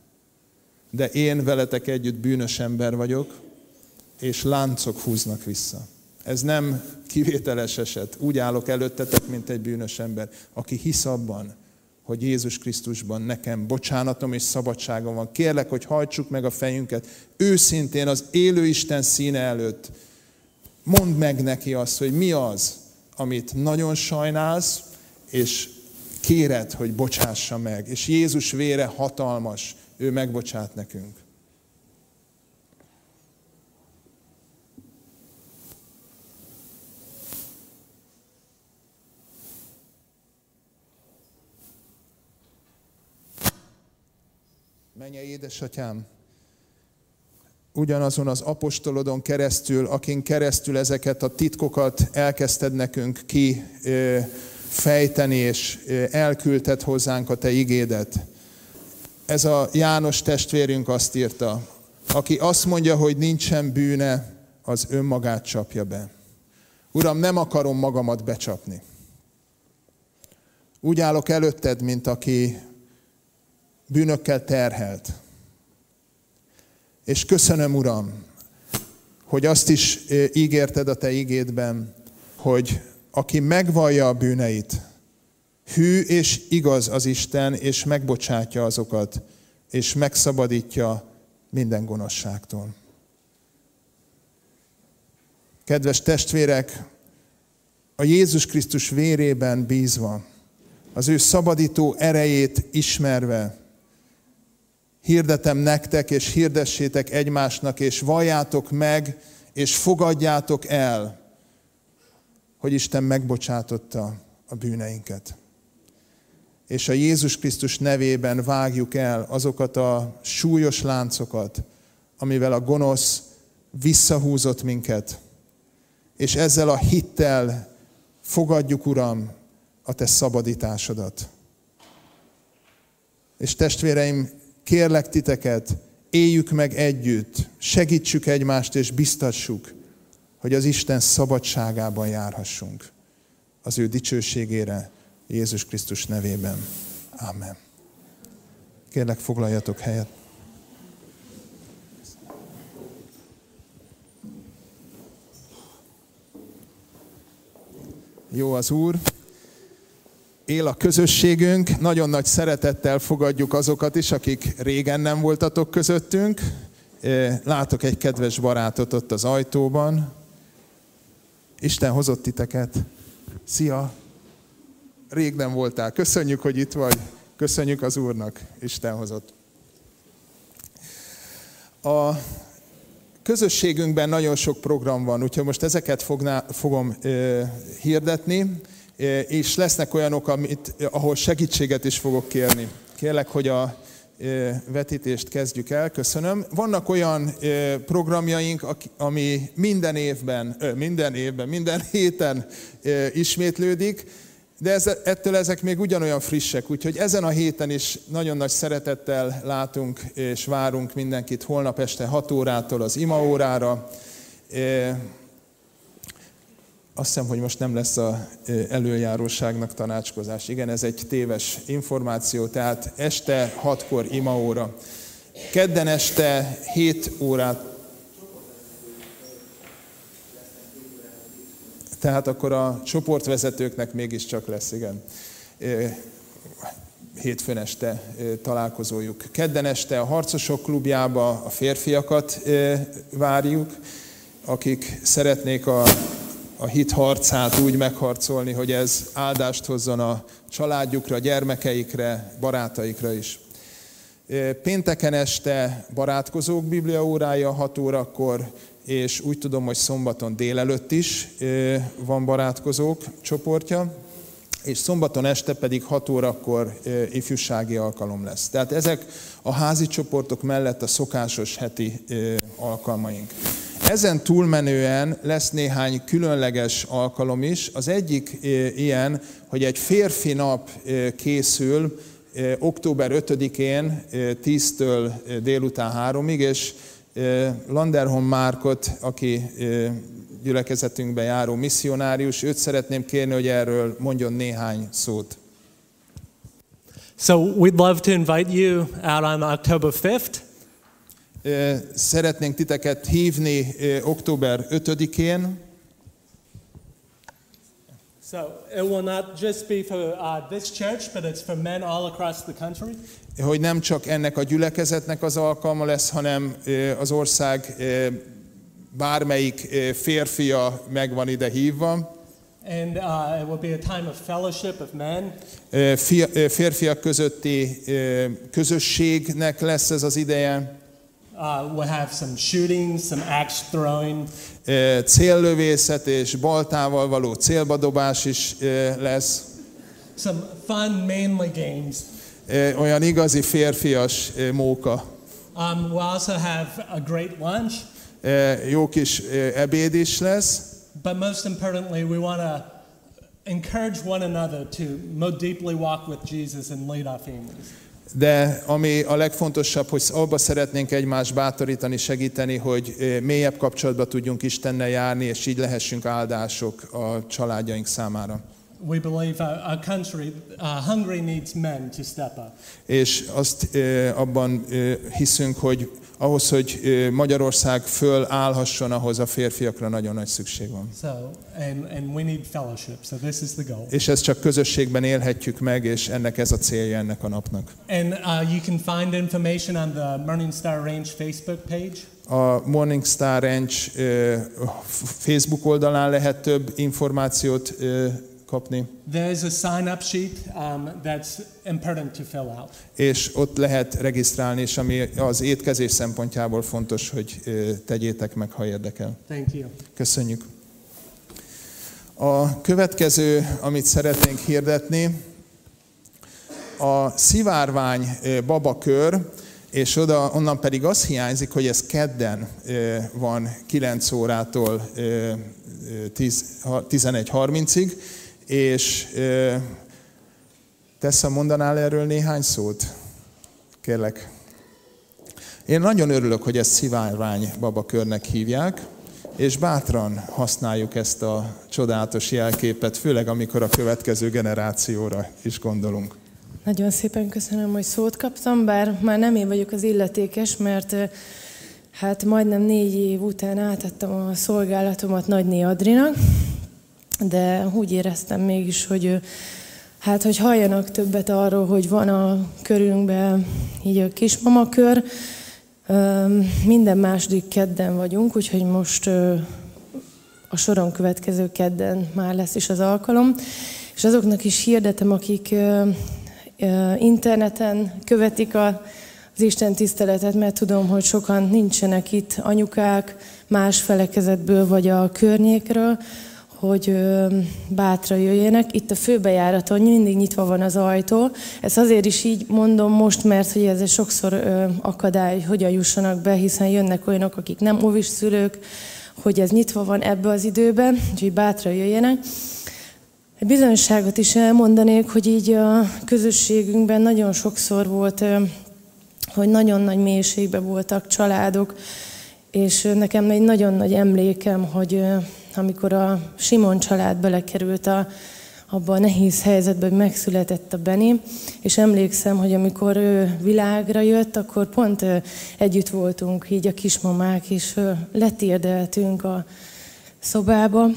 de én veletek együtt bűnös ember vagyok, és láncok húznak vissza. Ez nem kivételes eset. Úgy állok előttetek, mint egy bűnös ember, aki hisz abban, hogy Jézus Krisztusban nekem bocsánatom és szabadságom van. Kérlek, hogy hajtsuk meg a fejünket őszintén az élő Isten színe előtt. Mondd meg neki azt, hogy mi az, amit nagyon sajnálsz, és kéred, hogy bocsássa meg. És Jézus vére hatalmas, ő megbocsát nekünk. Menje édesatyám, ugyanazon az apostolodon keresztül, akin keresztül ezeket a titkokat elkezdted nekünk ki fejteni, és elküldted hozzánk a te igédet ez a János testvérünk azt írta, aki azt mondja, hogy nincsen bűne, az önmagát csapja be. Uram, nem akarom magamat becsapni. Úgy állok előtted, mint aki bűnökkel terhelt. És köszönöm, Uram, hogy azt is ígérted a Te ígédben, hogy aki megvallja a bűneit, Hű és igaz az Isten, és megbocsátja azokat, és megszabadítja minden gonoszságtól. Kedves testvérek, a Jézus Krisztus vérében bízva, az ő szabadító erejét ismerve, hirdetem nektek, és hirdessétek egymásnak, és valljátok meg, és fogadjátok el, hogy Isten megbocsátotta a bűneinket és a Jézus Krisztus nevében vágjuk el azokat a súlyos láncokat, amivel a gonosz visszahúzott minket, és ezzel a hittel fogadjuk, Uram, a Te szabadításodat. És testvéreim, kérlek titeket, éljük meg együtt, segítsük egymást és biztassuk, hogy az Isten szabadságában járhassunk az ő dicsőségére, Jézus Krisztus nevében. Amen. Kérlek, foglaljatok helyet. Jó az Úr. Él a közösségünk, nagyon nagy szeretettel fogadjuk azokat is, akik régen nem voltatok közöttünk. Látok egy kedves barátot ott az ajtóban. Isten hozott titeket. Szia! rég nem voltál. Köszönjük, hogy itt vagy. Köszönjük az Úrnak, Isten hozott. A közösségünkben nagyon sok program van, úgyhogy most ezeket fogná, fogom ö, hirdetni, és lesznek olyanok, amit, ahol segítséget is fogok kérni. Kérlek, hogy a vetítést kezdjük el, köszönöm. Vannak olyan programjaink, ami minden évben, minden évben, minden héten ismétlődik, de ez, ettől ezek még ugyanolyan frissek, úgyhogy ezen a héten is nagyon nagy szeretettel látunk és várunk mindenkit holnap este 6 órától az ima órára. Azt hiszem, hogy most nem lesz a előjáróságnak tanácskozás. Igen, ez egy téves információ, tehát este 6-kor ima óra. Kedden este 7 órát Tehát akkor a csoportvezetőknek mégiscsak lesz, igen. Hétfőn este találkozójuk. Kedden este a Harcosok klubjába a férfiakat várjuk, akik szeretnék a, a hit harcát úgy megharcolni, hogy ez áldást hozzon a családjukra, gyermekeikre, barátaikra is. Pénteken este barátkozók bibliaórája 6 órakor, és úgy tudom, hogy szombaton délelőtt is van barátkozók csoportja, és szombaton este pedig 6 órakor ifjúsági alkalom lesz. Tehát ezek a házi csoportok mellett a szokásos heti alkalmaink. Ezen túlmenően lesz néhány különleges alkalom is. Az egyik ilyen, hogy egy férfi nap készül október 5-én 10-től délután 3-ig, és Landerholm Márkot, aki gyülekezetünkben járó misszionárius, őt szeretném kérni, hogy erről mondjon néhány szót. So we'd love to invite you out on October 5th. Szeretnénk titeket hívni október 5-én. So it will not just be for uh, this church, but it's for men all across the country hogy nem csak ennek a gyülekezetnek az alkalma lesz, hanem az ország bármelyik férfia megvan ide hívva. And uh, it will be a time of fellowship of men. Férfiak közötti közösségnek lesz ez az ideje. Uh, we'll have some shooting, some axe throwing. Céllövészet és baltával való célbadobás is lesz. Some fun manly games olyan igazi férfias móka. Um, we'll also have a great lunch. Jó kis ebéd is lesz. But most importantly, we want to encourage one another to more deeply walk with Jesus and lead our families. De ami a legfontosabb, hogy abba szeretnénk egymást bátorítani, segíteni, hogy mélyebb kapcsolatba tudjunk Istennel járni, és így lehessünk áldások a családjaink számára we believe our, our country, uh, Hungary needs men to step up. És azt uh, abban uh, hiszünk, hogy ahhoz, hogy Magyarország fölállhasson, ahhoz a férfiakra nagyon nagy szükség van. So, and, and we need fellowship, so this is the goal. És ezt csak közösségben élhetjük meg, és ennek ez a célja ennek a napnak. And uh, you can find information on the Morning Star Range Facebook page. A Morning Star Range uh, Facebook oldalán lehet több információt uh, kapni. There's a sign-up sheet um, that's important to fill out. És ott lehet regisztrálni, és ami az étkezés szempontjából fontos, hogy tegyétek meg, ha érdekel. Thank you. Köszönjük. A következő, amit szeretnénk hirdetni, a szivárvány babakör, és oda, onnan pedig az hiányzik, hogy ez kedden van 9 órától 11.30-ig, és Tessa, mondanál erről néhány szót? Kérlek. Én nagyon örülök, hogy ezt szivárvány babakörnek hívják, és bátran használjuk ezt a csodálatos jelképet, főleg amikor a következő generációra is gondolunk. Nagyon szépen köszönöm, hogy szót kaptam, bár már nem én vagyok az illetékes, mert hát majdnem négy év után átadtam a szolgálatomat Nagyné Adrinak, de úgy éreztem mégis, hogy hát, hogy halljanak többet arról, hogy van a körünkben így a kismamakör. Minden második kedden vagyunk, úgyhogy most a soron következő kedden már lesz is az alkalom. És azoknak is hirdetem, akik interneten követik a, az Isten tiszteletet, mert tudom, hogy sokan nincsenek itt anyukák más felekezetből vagy a környékről, hogy bátra jöjjenek. Itt a főbejáraton mindig nyitva van az ajtó. Ezt azért is így mondom most, mert hogy ez egy sokszor akadály, hogy hogyan jussanak be, hiszen jönnek olyanok, akik nem óvis szülők, hogy ez nyitva van ebbe az időben, úgyhogy bátra jöjjenek. Egy bizonyságot is elmondanék, hogy így a közösségünkben nagyon sokszor volt, hogy nagyon nagy mélységben voltak családok, és nekem egy nagyon nagy emlékem, hogy amikor a Simon család belekerült a, abban a nehéz helyzetben, hogy megszületett a Beni, és emlékszem, hogy amikor ő világra jött, akkor pont együtt voltunk, így a kismamák, és letérdeltünk a szobába,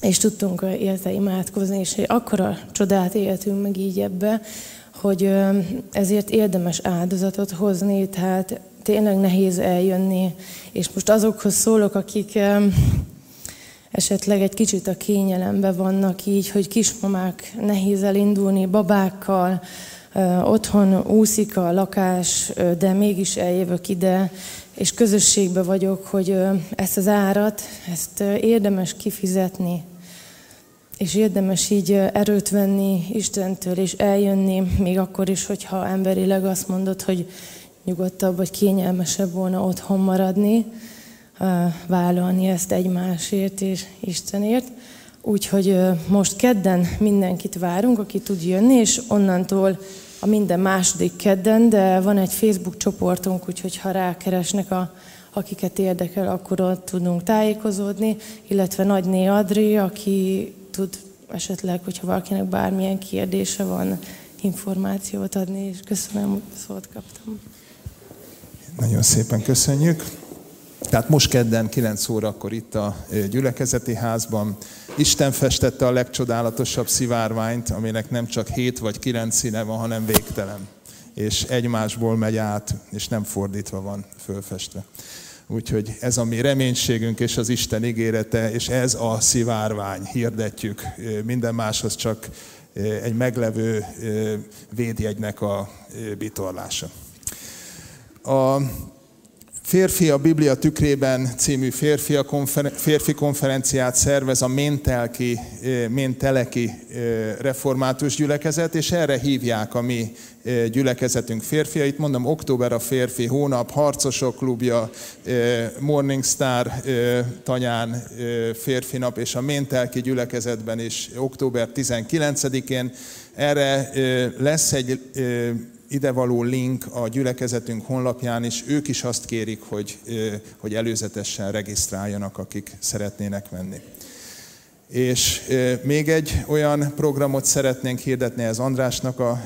és tudtunk érte imádkozni, és akkora csodát éltünk meg így ebbe, hogy ezért érdemes áldozatot hozni, tehát tényleg nehéz eljönni, és most azokhoz szólok, akik esetleg egy kicsit a kényelembe vannak így, hogy kismamák nehéz elindulni babákkal, otthon úszik a lakás, de mégis eljövök ide, és közösségbe vagyok, hogy ezt az árat, ezt érdemes kifizetni, és érdemes így erőt venni Istentől, és eljönni, még akkor is, hogyha emberileg azt mondod, hogy nyugodtabb vagy kényelmesebb volna otthon maradni, vállalni ezt egymásért és Istenért. Úgyhogy most kedden mindenkit várunk, aki tud jönni, és onnantól a minden második kedden, de van egy Facebook csoportunk, úgyhogy ha rákeresnek a akiket érdekel, akkor ott tudunk tájékozódni, illetve Nagyné Adri, aki tud esetleg, hogyha valakinek bármilyen kérdése van, információt adni, és köszönöm, hogy szót kaptam. Nagyon szépen köszönjük. Tehát most kedden 9 órakor itt a gyülekezeti házban Isten festette a legcsodálatosabb szivárványt, aminek nem csak 7 vagy 9 színe van, hanem végtelen. És egymásból megy át, és nem fordítva van fölfestve. Úgyhogy ez a mi reménységünk és az Isten ígérete, és ez a szivárvány, hirdetjük minden máshoz csak egy meglevő védjegynek a bitorlása. A Férfi a Biblia tükrében című férfi, konferen- férfi konferenciát szervez a Méntelki, Ménteleki református gyülekezet, és erre hívják a mi gyülekezetünk férfiait. Mondom, október a férfi hónap, Harcosok klubja, Morningstar tanyán férfi nap, és a Méntelki gyülekezetben is október 19-én. Erre lesz egy idevaló link a gyülekezetünk honlapján, és ők is azt kérik, hogy, hogy előzetesen regisztráljanak, akik szeretnének menni. És még egy olyan programot szeretnénk hirdetni, ez Andrásnak a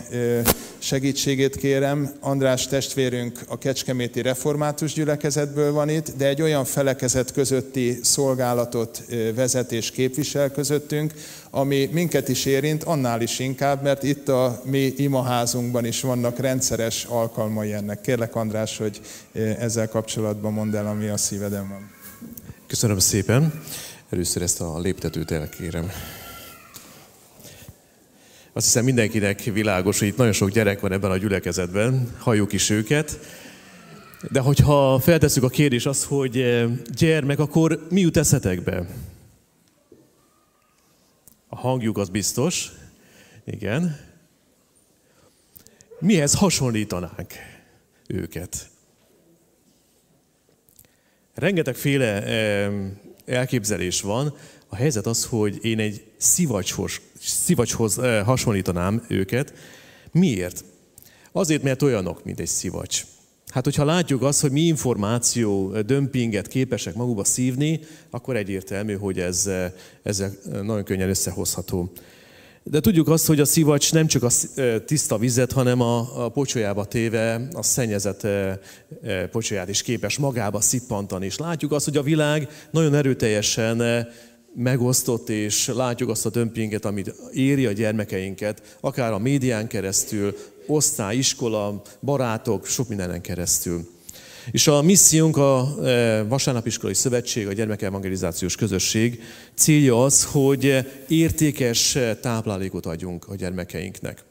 segítségét kérem. András testvérünk a Kecskeméti Református gyülekezetből van itt, de egy olyan felekezet közötti szolgálatot vezet és képvisel közöttünk, ami minket is érint, annál is inkább, mert itt a mi imaházunkban is vannak rendszeres alkalmai ennek. Kérlek András, hogy ezzel kapcsolatban mondd el, ami a szíveden van. Köszönöm szépen. Először ezt a léptetőt elkérem. Azt hiszem mindenkinek világos, hogy itt nagyon sok gyerek van ebben a gyülekezetben, halljuk is őket. De hogyha feltesszük a kérdés azt, hogy eh, gyermek, akkor mi jut eszetekbe? A hangjuk az biztos. Igen. Mihez hasonlítanánk őket? Rengetegféle elképzelés van. A helyzet az, hogy én egy szivacshoz, szivacshoz eh, hasonlítanám őket. Miért? Azért, mert olyanok, mint egy szivacs. Hát, hogyha látjuk azt, hogy mi információ eh, dömpinget képesek magukba szívni, akkor egyértelmű, hogy ez, eh, ezzel nagyon könnyen összehozható. De tudjuk azt, hogy a szivacs nem csak a tiszta vizet, hanem a, pocsolyába téve a szennyezett pocsolyát is képes magába szippantani. És látjuk azt, hogy a világ nagyon erőteljesen megosztott, és látjuk azt a dömpinget, amit éri a gyermekeinket, akár a médián keresztül, osztály, iskola, barátok, sok mindenen keresztül. És a missziónk a Vasárnapiskolai Szövetség, a Gyermekevangelizációs Közösség célja az, hogy értékes táplálékot adjunk a gyermekeinknek.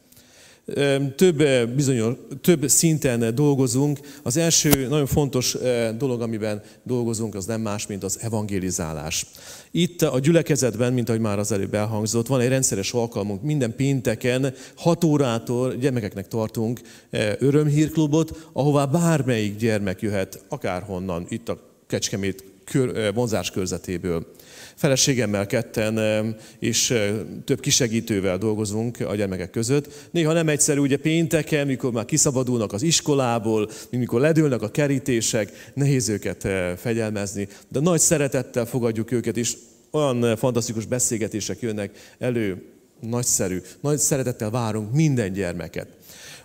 Több, bizonyos, több szinten dolgozunk. Az első nagyon fontos dolog, amiben dolgozunk, az nem más, mint az evangelizálás. Itt a gyülekezetben, mint ahogy már az előbb elhangzott, van egy rendszeres alkalmunk. Minden pénteken 6 órától gyermekeknek tartunk örömhírklubot, ahová bármelyik gyermek jöhet, akárhonnan, itt a Kecskemét vonzás körzetéből. Feleségemmel ketten és több kisegítővel dolgozunk a gyermekek között. Néha nem egyszerű, ugye pénteken, mikor már kiszabadulnak az iskolából, mikor ledőlnek a kerítések, nehéz őket fegyelmezni, de nagy szeretettel fogadjuk őket, és olyan fantasztikus beszélgetések jönnek elő, nagyszerű, nagy szeretettel várunk minden gyermeket.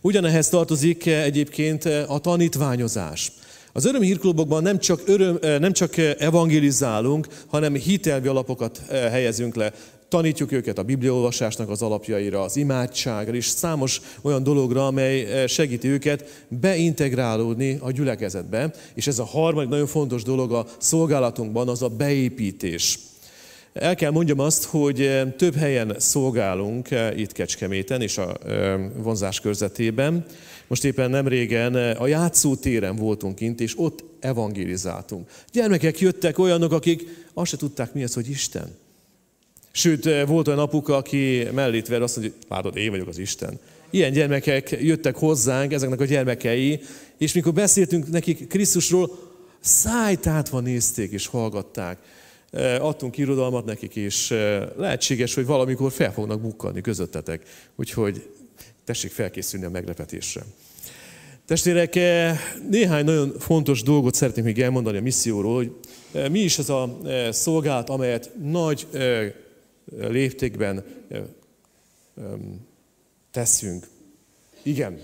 Ugyanehhez tartozik egyébként a tanítványozás. Az örömhírklubokban nem csak, öröm, eh, nem csak eh, evangelizálunk, hanem hitelvi alapokat eh, helyezünk le. Tanítjuk őket a bibliaolvasásnak az alapjaira, az imádságra, és számos olyan dologra, amely segíti őket beintegrálódni a gyülekezetbe. És ez a harmadik nagyon fontos dolog a szolgálatunkban, az a beépítés. El kell mondjam azt, hogy több helyen szolgálunk itt Kecskeméten és a vonzás körzetében. Most éppen nem régen a játszótéren voltunk kint, és ott evangelizáltunk. Gyermekek jöttek olyanok, akik azt se tudták, mi az, hogy Isten. Sőt, volt olyan apuka, aki mellét ver, azt mondja, látod, én vagyok az Isten. Ilyen gyermekek jöttek hozzánk, ezeknek a gyermekei, és mikor beszéltünk nekik Krisztusról, szájtátva nézték és hallgatták. Adtunk irodalmat nekik, és lehetséges, hogy valamikor fel fognak bukkanni közöttetek. Úgyhogy tessék felkészülni a meglepetésre. Testvérek, eh, néhány nagyon fontos dolgot szeretnék még elmondani a misszióról, hogy eh, mi is ez a eh, szolgálat, amelyet nagy léptékben teszünk. Igen.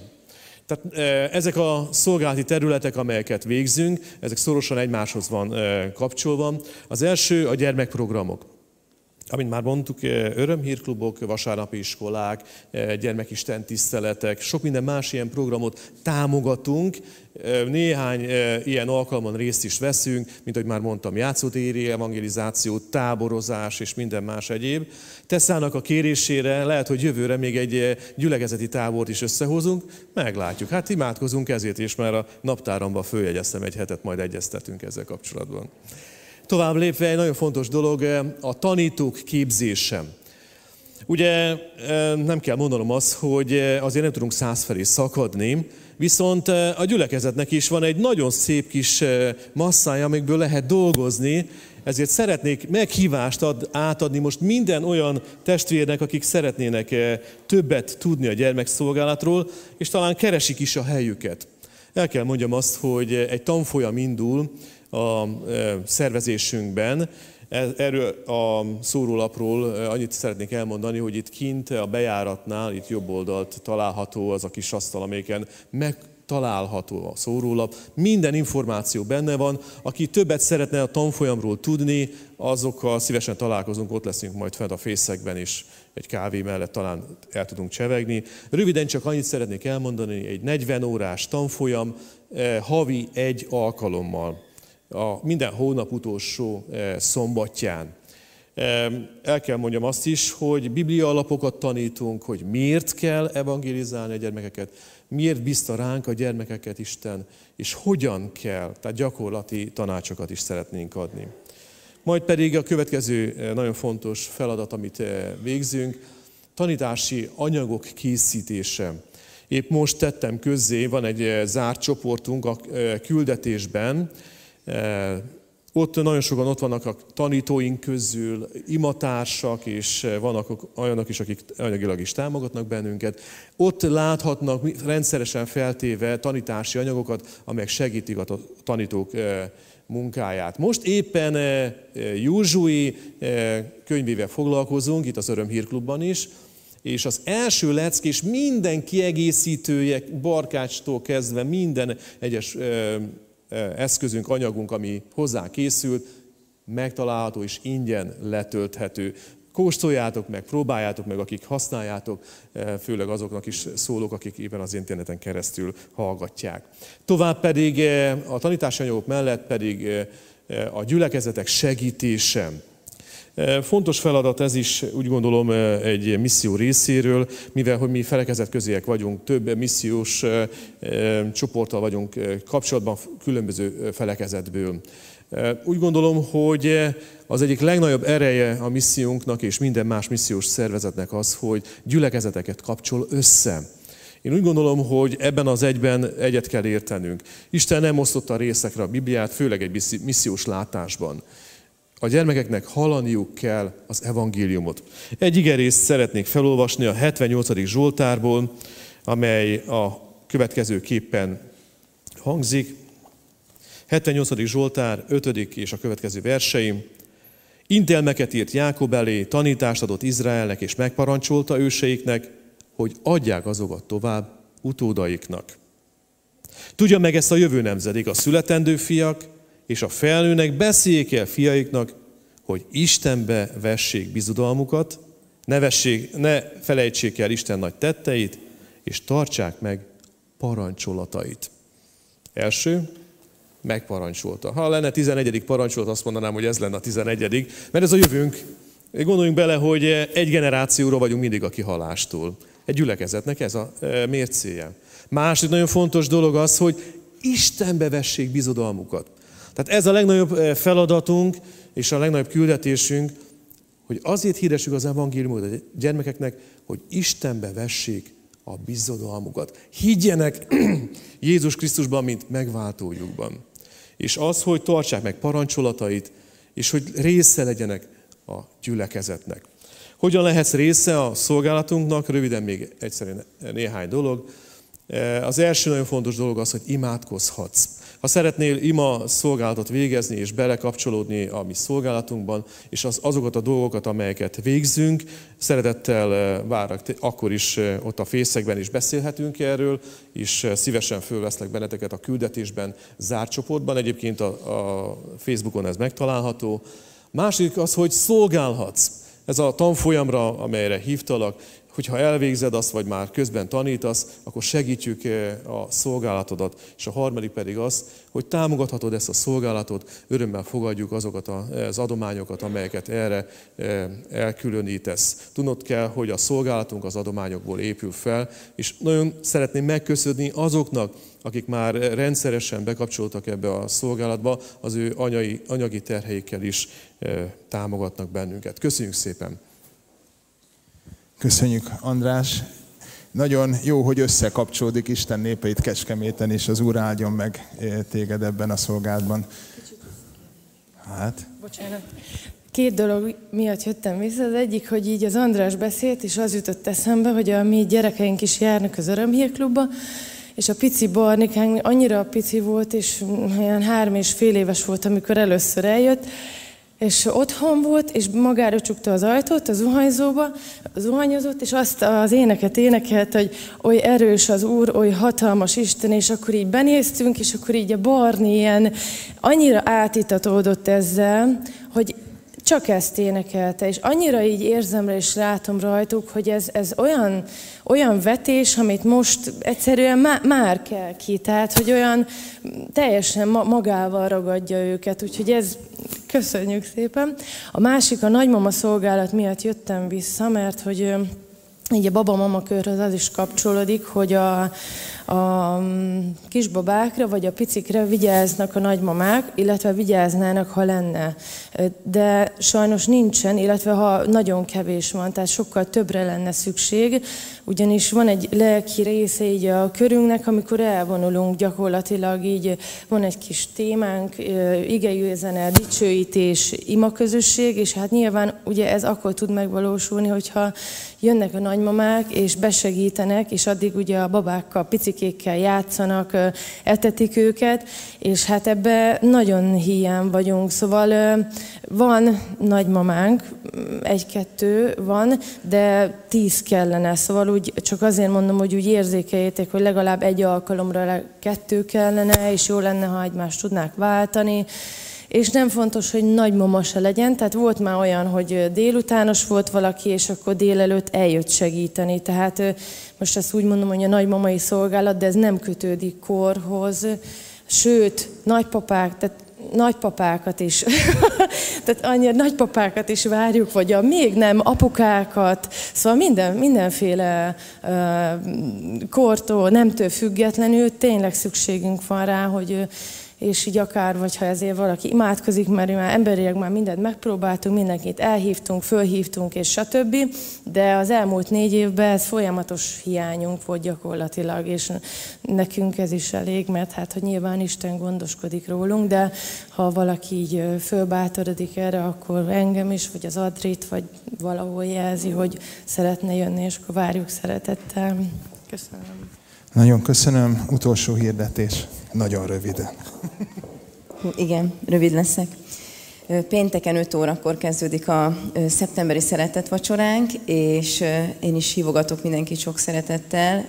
Tehát ezek a szolgálati területek, amelyeket végzünk, ezek szorosan egymáshoz van kapcsolva. Az első a gyermekprogramok. Amint már mondtuk, eh, örömhírklubok, vasárnapi iskolák, eh, gyermekisten tiszteletek, sok minden más ilyen programot támogatunk. Eh, néhány ilyen alkalman részt is veszünk, mint ahogy már mondtam, játszótéri evangelizáció, táborozás és minden más egyéb. Teszának a kérésére lehet, hogy jövőre még egy gyülekezeti tábort is összehozunk, meglátjuk. Hát imádkozunk ezért, és már a naptáramba följegyeztem egy hetet, majd egyeztetünk ezzel kapcsolatban. Tovább lépve egy nagyon fontos dolog, eh, a tanítók képzése. Ugye eh, nem kell mondanom azt, hogy eh, azért nem tudunk százfelé szakadni, viszont a gyülekezetnek is van egy nagyon szép kis masszája, amikből lehet dolgozni, ezért szeretnék meghívást ad, átadni most minden olyan testvérnek, akik szeretnének többet tudni a gyermekszolgálatról, és talán keresik is a helyüket. El kell mondjam azt, hogy egy tanfolyam indul, a szervezésünkben. E, erről a szórólapról annyit szeretnék elmondani, hogy itt kint a bejáratnál, itt jobb oldalt található az a kis asztal, amelyiken meg található a szórólap. Minden információ benne van. Aki többet szeretne a tanfolyamról tudni, azokkal szívesen találkozunk, ott leszünk majd fent a fészekben is, egy kávé mellett talán el tudunk csevegni. Röviden csak annyit szeretnék elmondani, egy 40 órás tanfolyam, havi egy alkalommal a minden hónap utolsó eh, szombatján. El kell mondjam azt is, hogy biblia alapokat tanítunk, hogy miért kell evangelizálni a gyermekeket, miért bízta ránk a gyermekeket Isten, és hogyan kell, tehát gyakorlati tanácsokat is szeretnénk adni. Majd pedig a következő eh, nagyon fontos feladat, amit eh, végzünk, tanítási anyagok készítése. Épp most tettem közzé, van egy zárt csoportunk a küldetésben, ott nagyon sokan ott vannak a tanítóink közül, imatársak, és vannak olyanok is, akik anyagilag is támogatnak bennünket. Ott láthatnak rendszeresen feltéve tanítási anyagokat, amelyek segítik a tanítók munkáját. Most éppen Józsui könyvével foglalkozunk, itt az Örömhírklubban is, és az első leckés minden kiegészítője, barkácstól kezdve minden egyes eszközünk, anyagunk, ami hozzá készült, megtalálható és ingyen letölthető. kóstoljátok meg, próbáljátok meg, akik használjátok, főleg azoknak is szólok, akik éppen az interneten keresztül hallgatják. Tovább pedig a tanításanyagok mellett pedig a gyülekezetek segítése. Fontos feladat ez is, úgy gondolom, egy misszió részéről, mivel hogy mi felekezet közéek vagyunk, több missziós csoporttal vagyunk kapcsolatban különböző felekezetből. Úgy gondolom, hogy az egyik legnagyobb ereje a missziónknak és minden más missziós szervezetnek az, hogy gyülekezeteket kapcsol össze. Én úgy gondolom, hogy ebben az egyben egyet kell értenünk. Isten nem osztotta részekre a Bibliát, főleg egy missziós látásban. A gyermekeknek hallaniuk kell az evangéliumot. Egy igerészt szeretnék felolvasni a 78. Zsoltárból, amely a következő képpen hangzik. 78. Zsoltár 5. és a következő verseim. Intelmeket írt Jákob elé, tanítást adott Izraelnek, és megparancsolta őseiknek, hogy adják azokat tovább utódaiknak. Tudja meg ezt a jövő nemzedék, a születendő fiak, és a felnőnek beszéljék el fiaiknak, hogy Istenbe vessék bizodalmukat, ne, vessék, ne felejtsék el Isten nagy tetteit, és tartsák meg parancsolatait. Első, megparancsolta. Ha lenne 11. parancsolat, azt mondanám, hogy ez lenne a 11. Mert ez a jövőnk. Gondoljunk bele, hogy egy generációra vagyunk mindig a kihalástól. Egy gyülekezetnek ez a e, mércéje. Második nagyon fontos dolog az, hogy Istenbe vessék bizodalmukat. Tehát ez a legnagyobb e, feladatunk és a legnagyobb küldetésünk, hogy azért hirdessük az evangéliumot a gyermekeknek, hogy Istenbe vessék a bizodalmukat. Higgyenek Jézus Krisztusban, mint megváltójukban. És az, hogy tartsák meg parancsolatait, és hogy része legyenek a gyülekezetnek. Hogyan lehetsz része a szolgálatunknak? Röviden még egyszerűen néhány dolog. Az első nagyon fontos dolog az, hogy imádkozhatsz. Ha szeretnél ima szolgálatot végezni és belekapcsolódni a mi szolgálatunkban, és az, azokat a dolgokat, amelyeket végzünk, szeretettel eh, várok, akkor is eh, ott a fészekben is beszélhetünk erről, és eh, szívesen fölveszlek benneteket a küldetésben, zárt csoportban. Egyébként a, a Facebookon ez megtalálható. Másik az, hogy szolgálhatsz. Ez a tanfolyamra, amelyre hívtalak, hogyha elvégzed azt, vagy már közben tanítasz, akkor segítjük eh, a szolgálatodat. És a harmadik pedig az, hogy támogathatod ezt a szolgálatot, örömmel fogadjuk azokat az adományokat, amelyeket erre eh, elkülönítesz. Tudnod kell, hogy a szolgálatunk az adományokból épül fel, és nagyon szeretném megköszönni azoknak, akik már rendszeresen bekapcsoltak ebbe a szolgálatba, az ő anyai, anyagi terheikkel is eh, támogatnak bennünket. Köszönjük szépen! Köszönjük, András. Nagyon jó, hogy összekapcsolódik Isten népeit Kecskeméten, és az Úr áldjon meg eh, téged ebben a szolgálatban. Hát? Bocsánat. Két dolog miatt jöttem vissza. Az egyik, hogy így az András beszélt, és az jutott eszembe, hogy a mi gyerekeink is járnak az Örömhírklubba, és a pici barnikánk annyira pici volt, és olyan három és fél éves volt, amikor először eljött, és otthon volt, és magára csukta az ajtót a zuhanyzóba, zuhanyozott, és azt az éneket énekelt, hogy oly erős az Úr, oly hatalmas Isten, és akkor így benéztünk, és akkor így a Barni ilyen annyira átitatódott ezzel, hogy csak ezt énekelte, és annyira így érzem és látom rajtuk, hogy ez, ez olyan, olyan vetés, amit most egyszerűen má, már kell ki, tehát hogy olyan teljesen magával ragadja őket, úgyhogy ez köszönjük szépen. A másik, a nagymama szolgálat miatt jöttem vissza, mert hogy így a baba-mama körhöz az is kapcsolódik, hogy a, a kisbabákra vagy a picikre vigyáznak a nagymamák, illetve vigyáznának, ha lenne. De sajnos nincsen, illetve ha nagyon kevés van, tehát sokkal többre lenne szükség, ugyanis van egy lelki része így a körünknek, amikor elvonulunk gyakorlatilag, így van egy kis témánk, igejű zene, dicsőítés, imaközösség, és hát nyilván ugye ez akkor tud megvalósulni, hogyha jönnek a nagymamák, és besegítenek, és addig ugye a babákkal, picikékkel játszanak, etetik őket, és hát ebbe nagyon hiány vagyunk. Szóval van nagymamánk, egy-kettő van, de tíz kellene. Szóval úgy csak azért mondom, hogy úgy érzékeljétek, hogy legalább egy alkalomra kettő kellene, és jó lenne, ha egymást tudnák váltani és nem fontos, hogy nagymama se legyen, tehát volt már olyan, hogy délutános volt valaki, és akkor délelőtt eljött segíteni. Tehát most ezt úgy mondom, hogy a nagymamai szolgálat, de ez nem kötődik korhoz, sőt, nagypapák, tehát nagypapákat is, tehát annyira nagypapákat is várjuk, vagy a még nem apukákat, szóval minden, mindenféle uh, kortól, nemtől függetlenül tényleg szükségünk van rá, hogy és így akár, vagy ha ezért valaki imádkozik, mert már emberileg már mindent megpróbáltunk, mindenkit elhívtunk, fölhívtunk, és stb. De az elmúlt négy évben ez folyamatos hiányunk volt gyakorlatilag, és nekünk ez is elég, mert hát, hogy nyilván Isten gondoskodik rólunk, de ha valaki így fölbátorodik erre, akkor engem is, vagy az Adrit, vagy valahol jelzi, hogy szeretne jönni, és akkor várjuk szeretettel. Köszönöm. Nagyon köszönöm. Utolsó hirdetés. Nagyon röviden. Igen, rövid leszek. Pénteken 5 órakor kezdődik a szeptemberi szeretetvacsoránk, és én is hívogatok mindenkit sok szeretettel,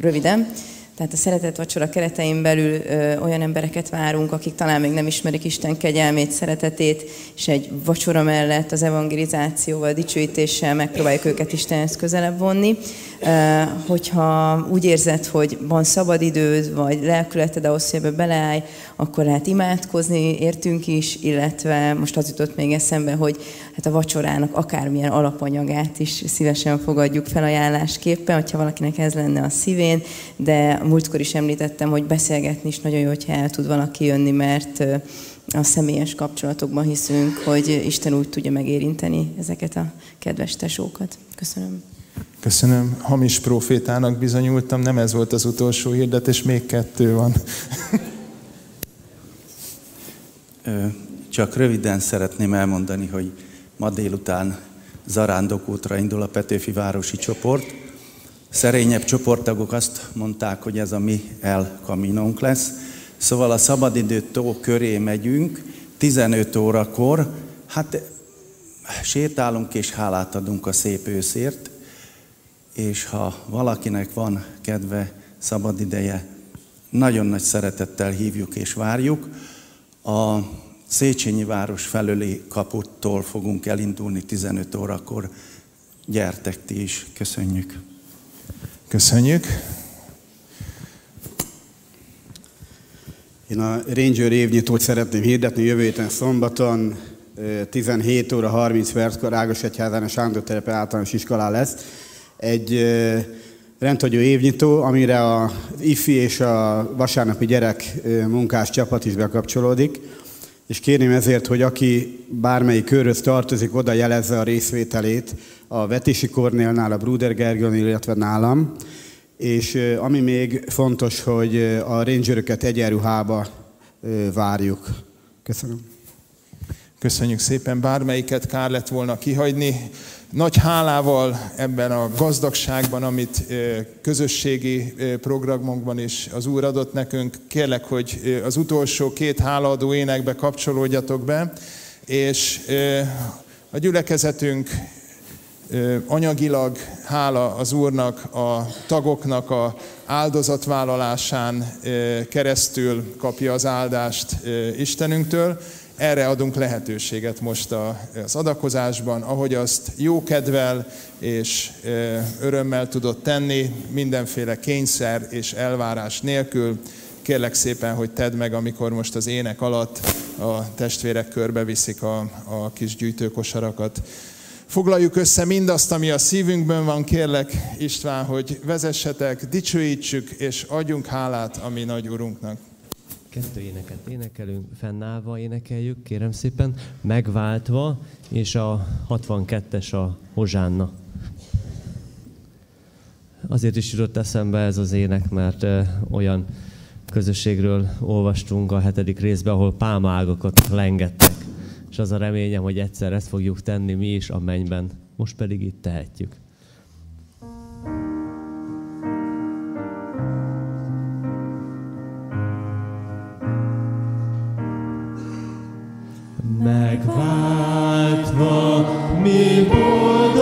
röviden. Tehát a szeretett vacsora keretein belül ö, olyan embereket várunk, akik talán még nem ismerik Isten kegyelmét, szeretetét, és egy vacsora mellett az evangelizációval, dicsőítéssel megpróbáljuk őket Istenhez közelebb vonni. Ö, hogyha úgy érzed, hogy van szabadidőd, vagy lelkületed ahhoz, hogy ebbe beleállj, akkor lehet imádkozni, értünk is, illetve most az jutott még eszembe, hogy hát a vacsorának akármilyen alapanyagát is szívesen fogadjuk felajánlásképpen, hogyha valakinek ez lenne a szívén, de múltkor is említettem, hogy beszélgetni is nagyon jó, hogyha el tud valaki jönni, mert a személyes kapcsolatokban hiszünk, hogy Isten úgy tudja megérinteni ezeket a kedves tesókat. Köszönöm. Köszönöm. Hamis profétának bizonyultam, nem ez volt az utolsó hirdetés, még kettő van. Csak röviden szeretném elmondani, hogy ma délután zarándokútra indul a Petőfi Városi Csoport. Szerényebb csoporttagok azt mondták, hogy ez a mi El Caminónk lesz. Szóval a szabadidő tó köré megyünk, 15 órakor, hát sétálunk és hálát adunk a szép őszért, és ha valakinek van kedve, szabadideje, nagyon nagy szeretettel hívjuk és várjuk. A Széchenyi város felőli kaputtól fogunk elindulni 15 órakor. Gyertek ti is, köszönjük. Köszönjük. Én a Ranger évnyitót szeretném hirdetni jövő héten szombaton 17 óra 30 perckor Ágos Egyházán a Sándor Terepe általános iskolá lesz. Egy rendhagyó évnyitó, amire a IFI és a vasárnapi gyerek munkás csapat is bekapcsolódik és kérném ezért, hogy aki bármelyik körhöz tartozik, oda jelezze a részvételét a Vetési Kornélnál, a Bruder Gergőn, illetve nálam. És ami még fontos, hogy a rangeröket egyenruhába várjuk. Köszönöm. Köszönjük szépen, bármelyiket kár lett volna kihagyni. Nagy hálával ebben a gazdagságban, amit közösségi programokban is az Úr adott nekünk, kérlek, hogy az utolsó két hálaadó énekbe kapcsolódjatok be, és a gyülekezetünk anyagilag hála az Úrnak, a tagoknak a áldozatvállalásán keresztül kapja az áldást Istenünktől, erre adunk lehetőséget most az adakozásban, ahogy azt jókedvel és örömmel tudott tenni, mindenféle kényszer és elvárás nélkül. Kérlek szépen, hogy tedd meg, amikor most az ének alatt a testvérek körbeviszik a, a kis gyűjtőkosarakat. Foglaljuk össze mindazt, ami a szívünkben van, kérlek István, hogy vezessetek, dicsőítsük és adjunk hálát a mi nagy Urunknak kettő éneket énekelünk, fennállva énekeljük, kérem szépen, megváltva, és a 62-es a Hozsánna. Azért is jutott eszembe ez az ének, mert olyan közösségről olvastunk a hetedik részben, ahol pálmaágakat lengettek. És az a reményem, hogy egyszer ezt fogjuk tenni mi is a mennyben. Most pedig itt tehetjük. Megváltva, mi boldogan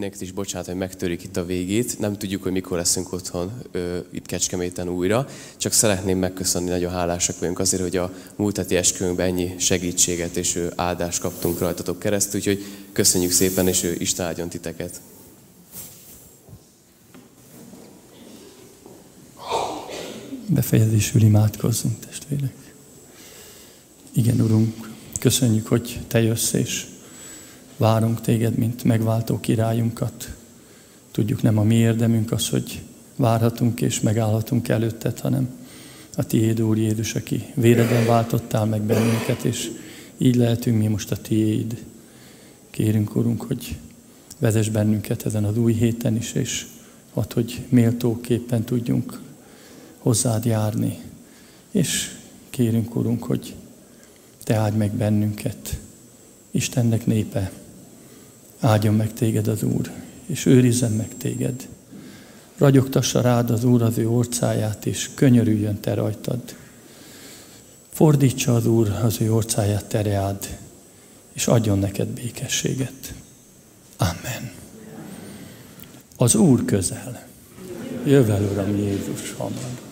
mindenkit, és bocsánat, hogy megtörik itt a végét. Nem tudjuk, hogy mikor leszünk otthon ö, itt Kecskeméten újra. Csak szeretném megköszönni, nagyon hálásak vagyunk azért, hogy a múlt heti esküvőnkben ennyi segítséget és ö, áldást kaptunk rajtatok keresztül. Úgyhogy köszönjük szépen, és ő Isten áldjon titeket. Befejezésül imádkozzunk, testvérek. Igen, Urunk, köszönjük, hogy Te jössz, és várunk téged, mint megváltó királyunkat. Tudjuk, nem a mi érdemünk az, hogy várhatunk és megállhatunk előtted, hanem a tiéd, Úr Jézus, aki véreden váltottál meg bennünket, és így lehetünk mi most a tiéd. Kérünk, Urunk, hogy vezess bennünket ezen az új héten is, és add, hogy méltóképpen tudjunk hozzád járni. És kérünk, Urunk, hogy Te áldj meg bennünket, Istennek népe, áldjon meg téged az Úr, és őrizzen meg téged. Ragyogtassa rád az Úr az ő orcáját, és könyörüljön te rajtad. Fordítsa az Úr az ő orcáját tereád, és adjon neked békességet. Amen. Az Úr közel. Jövel, Uram Jézus, hamar.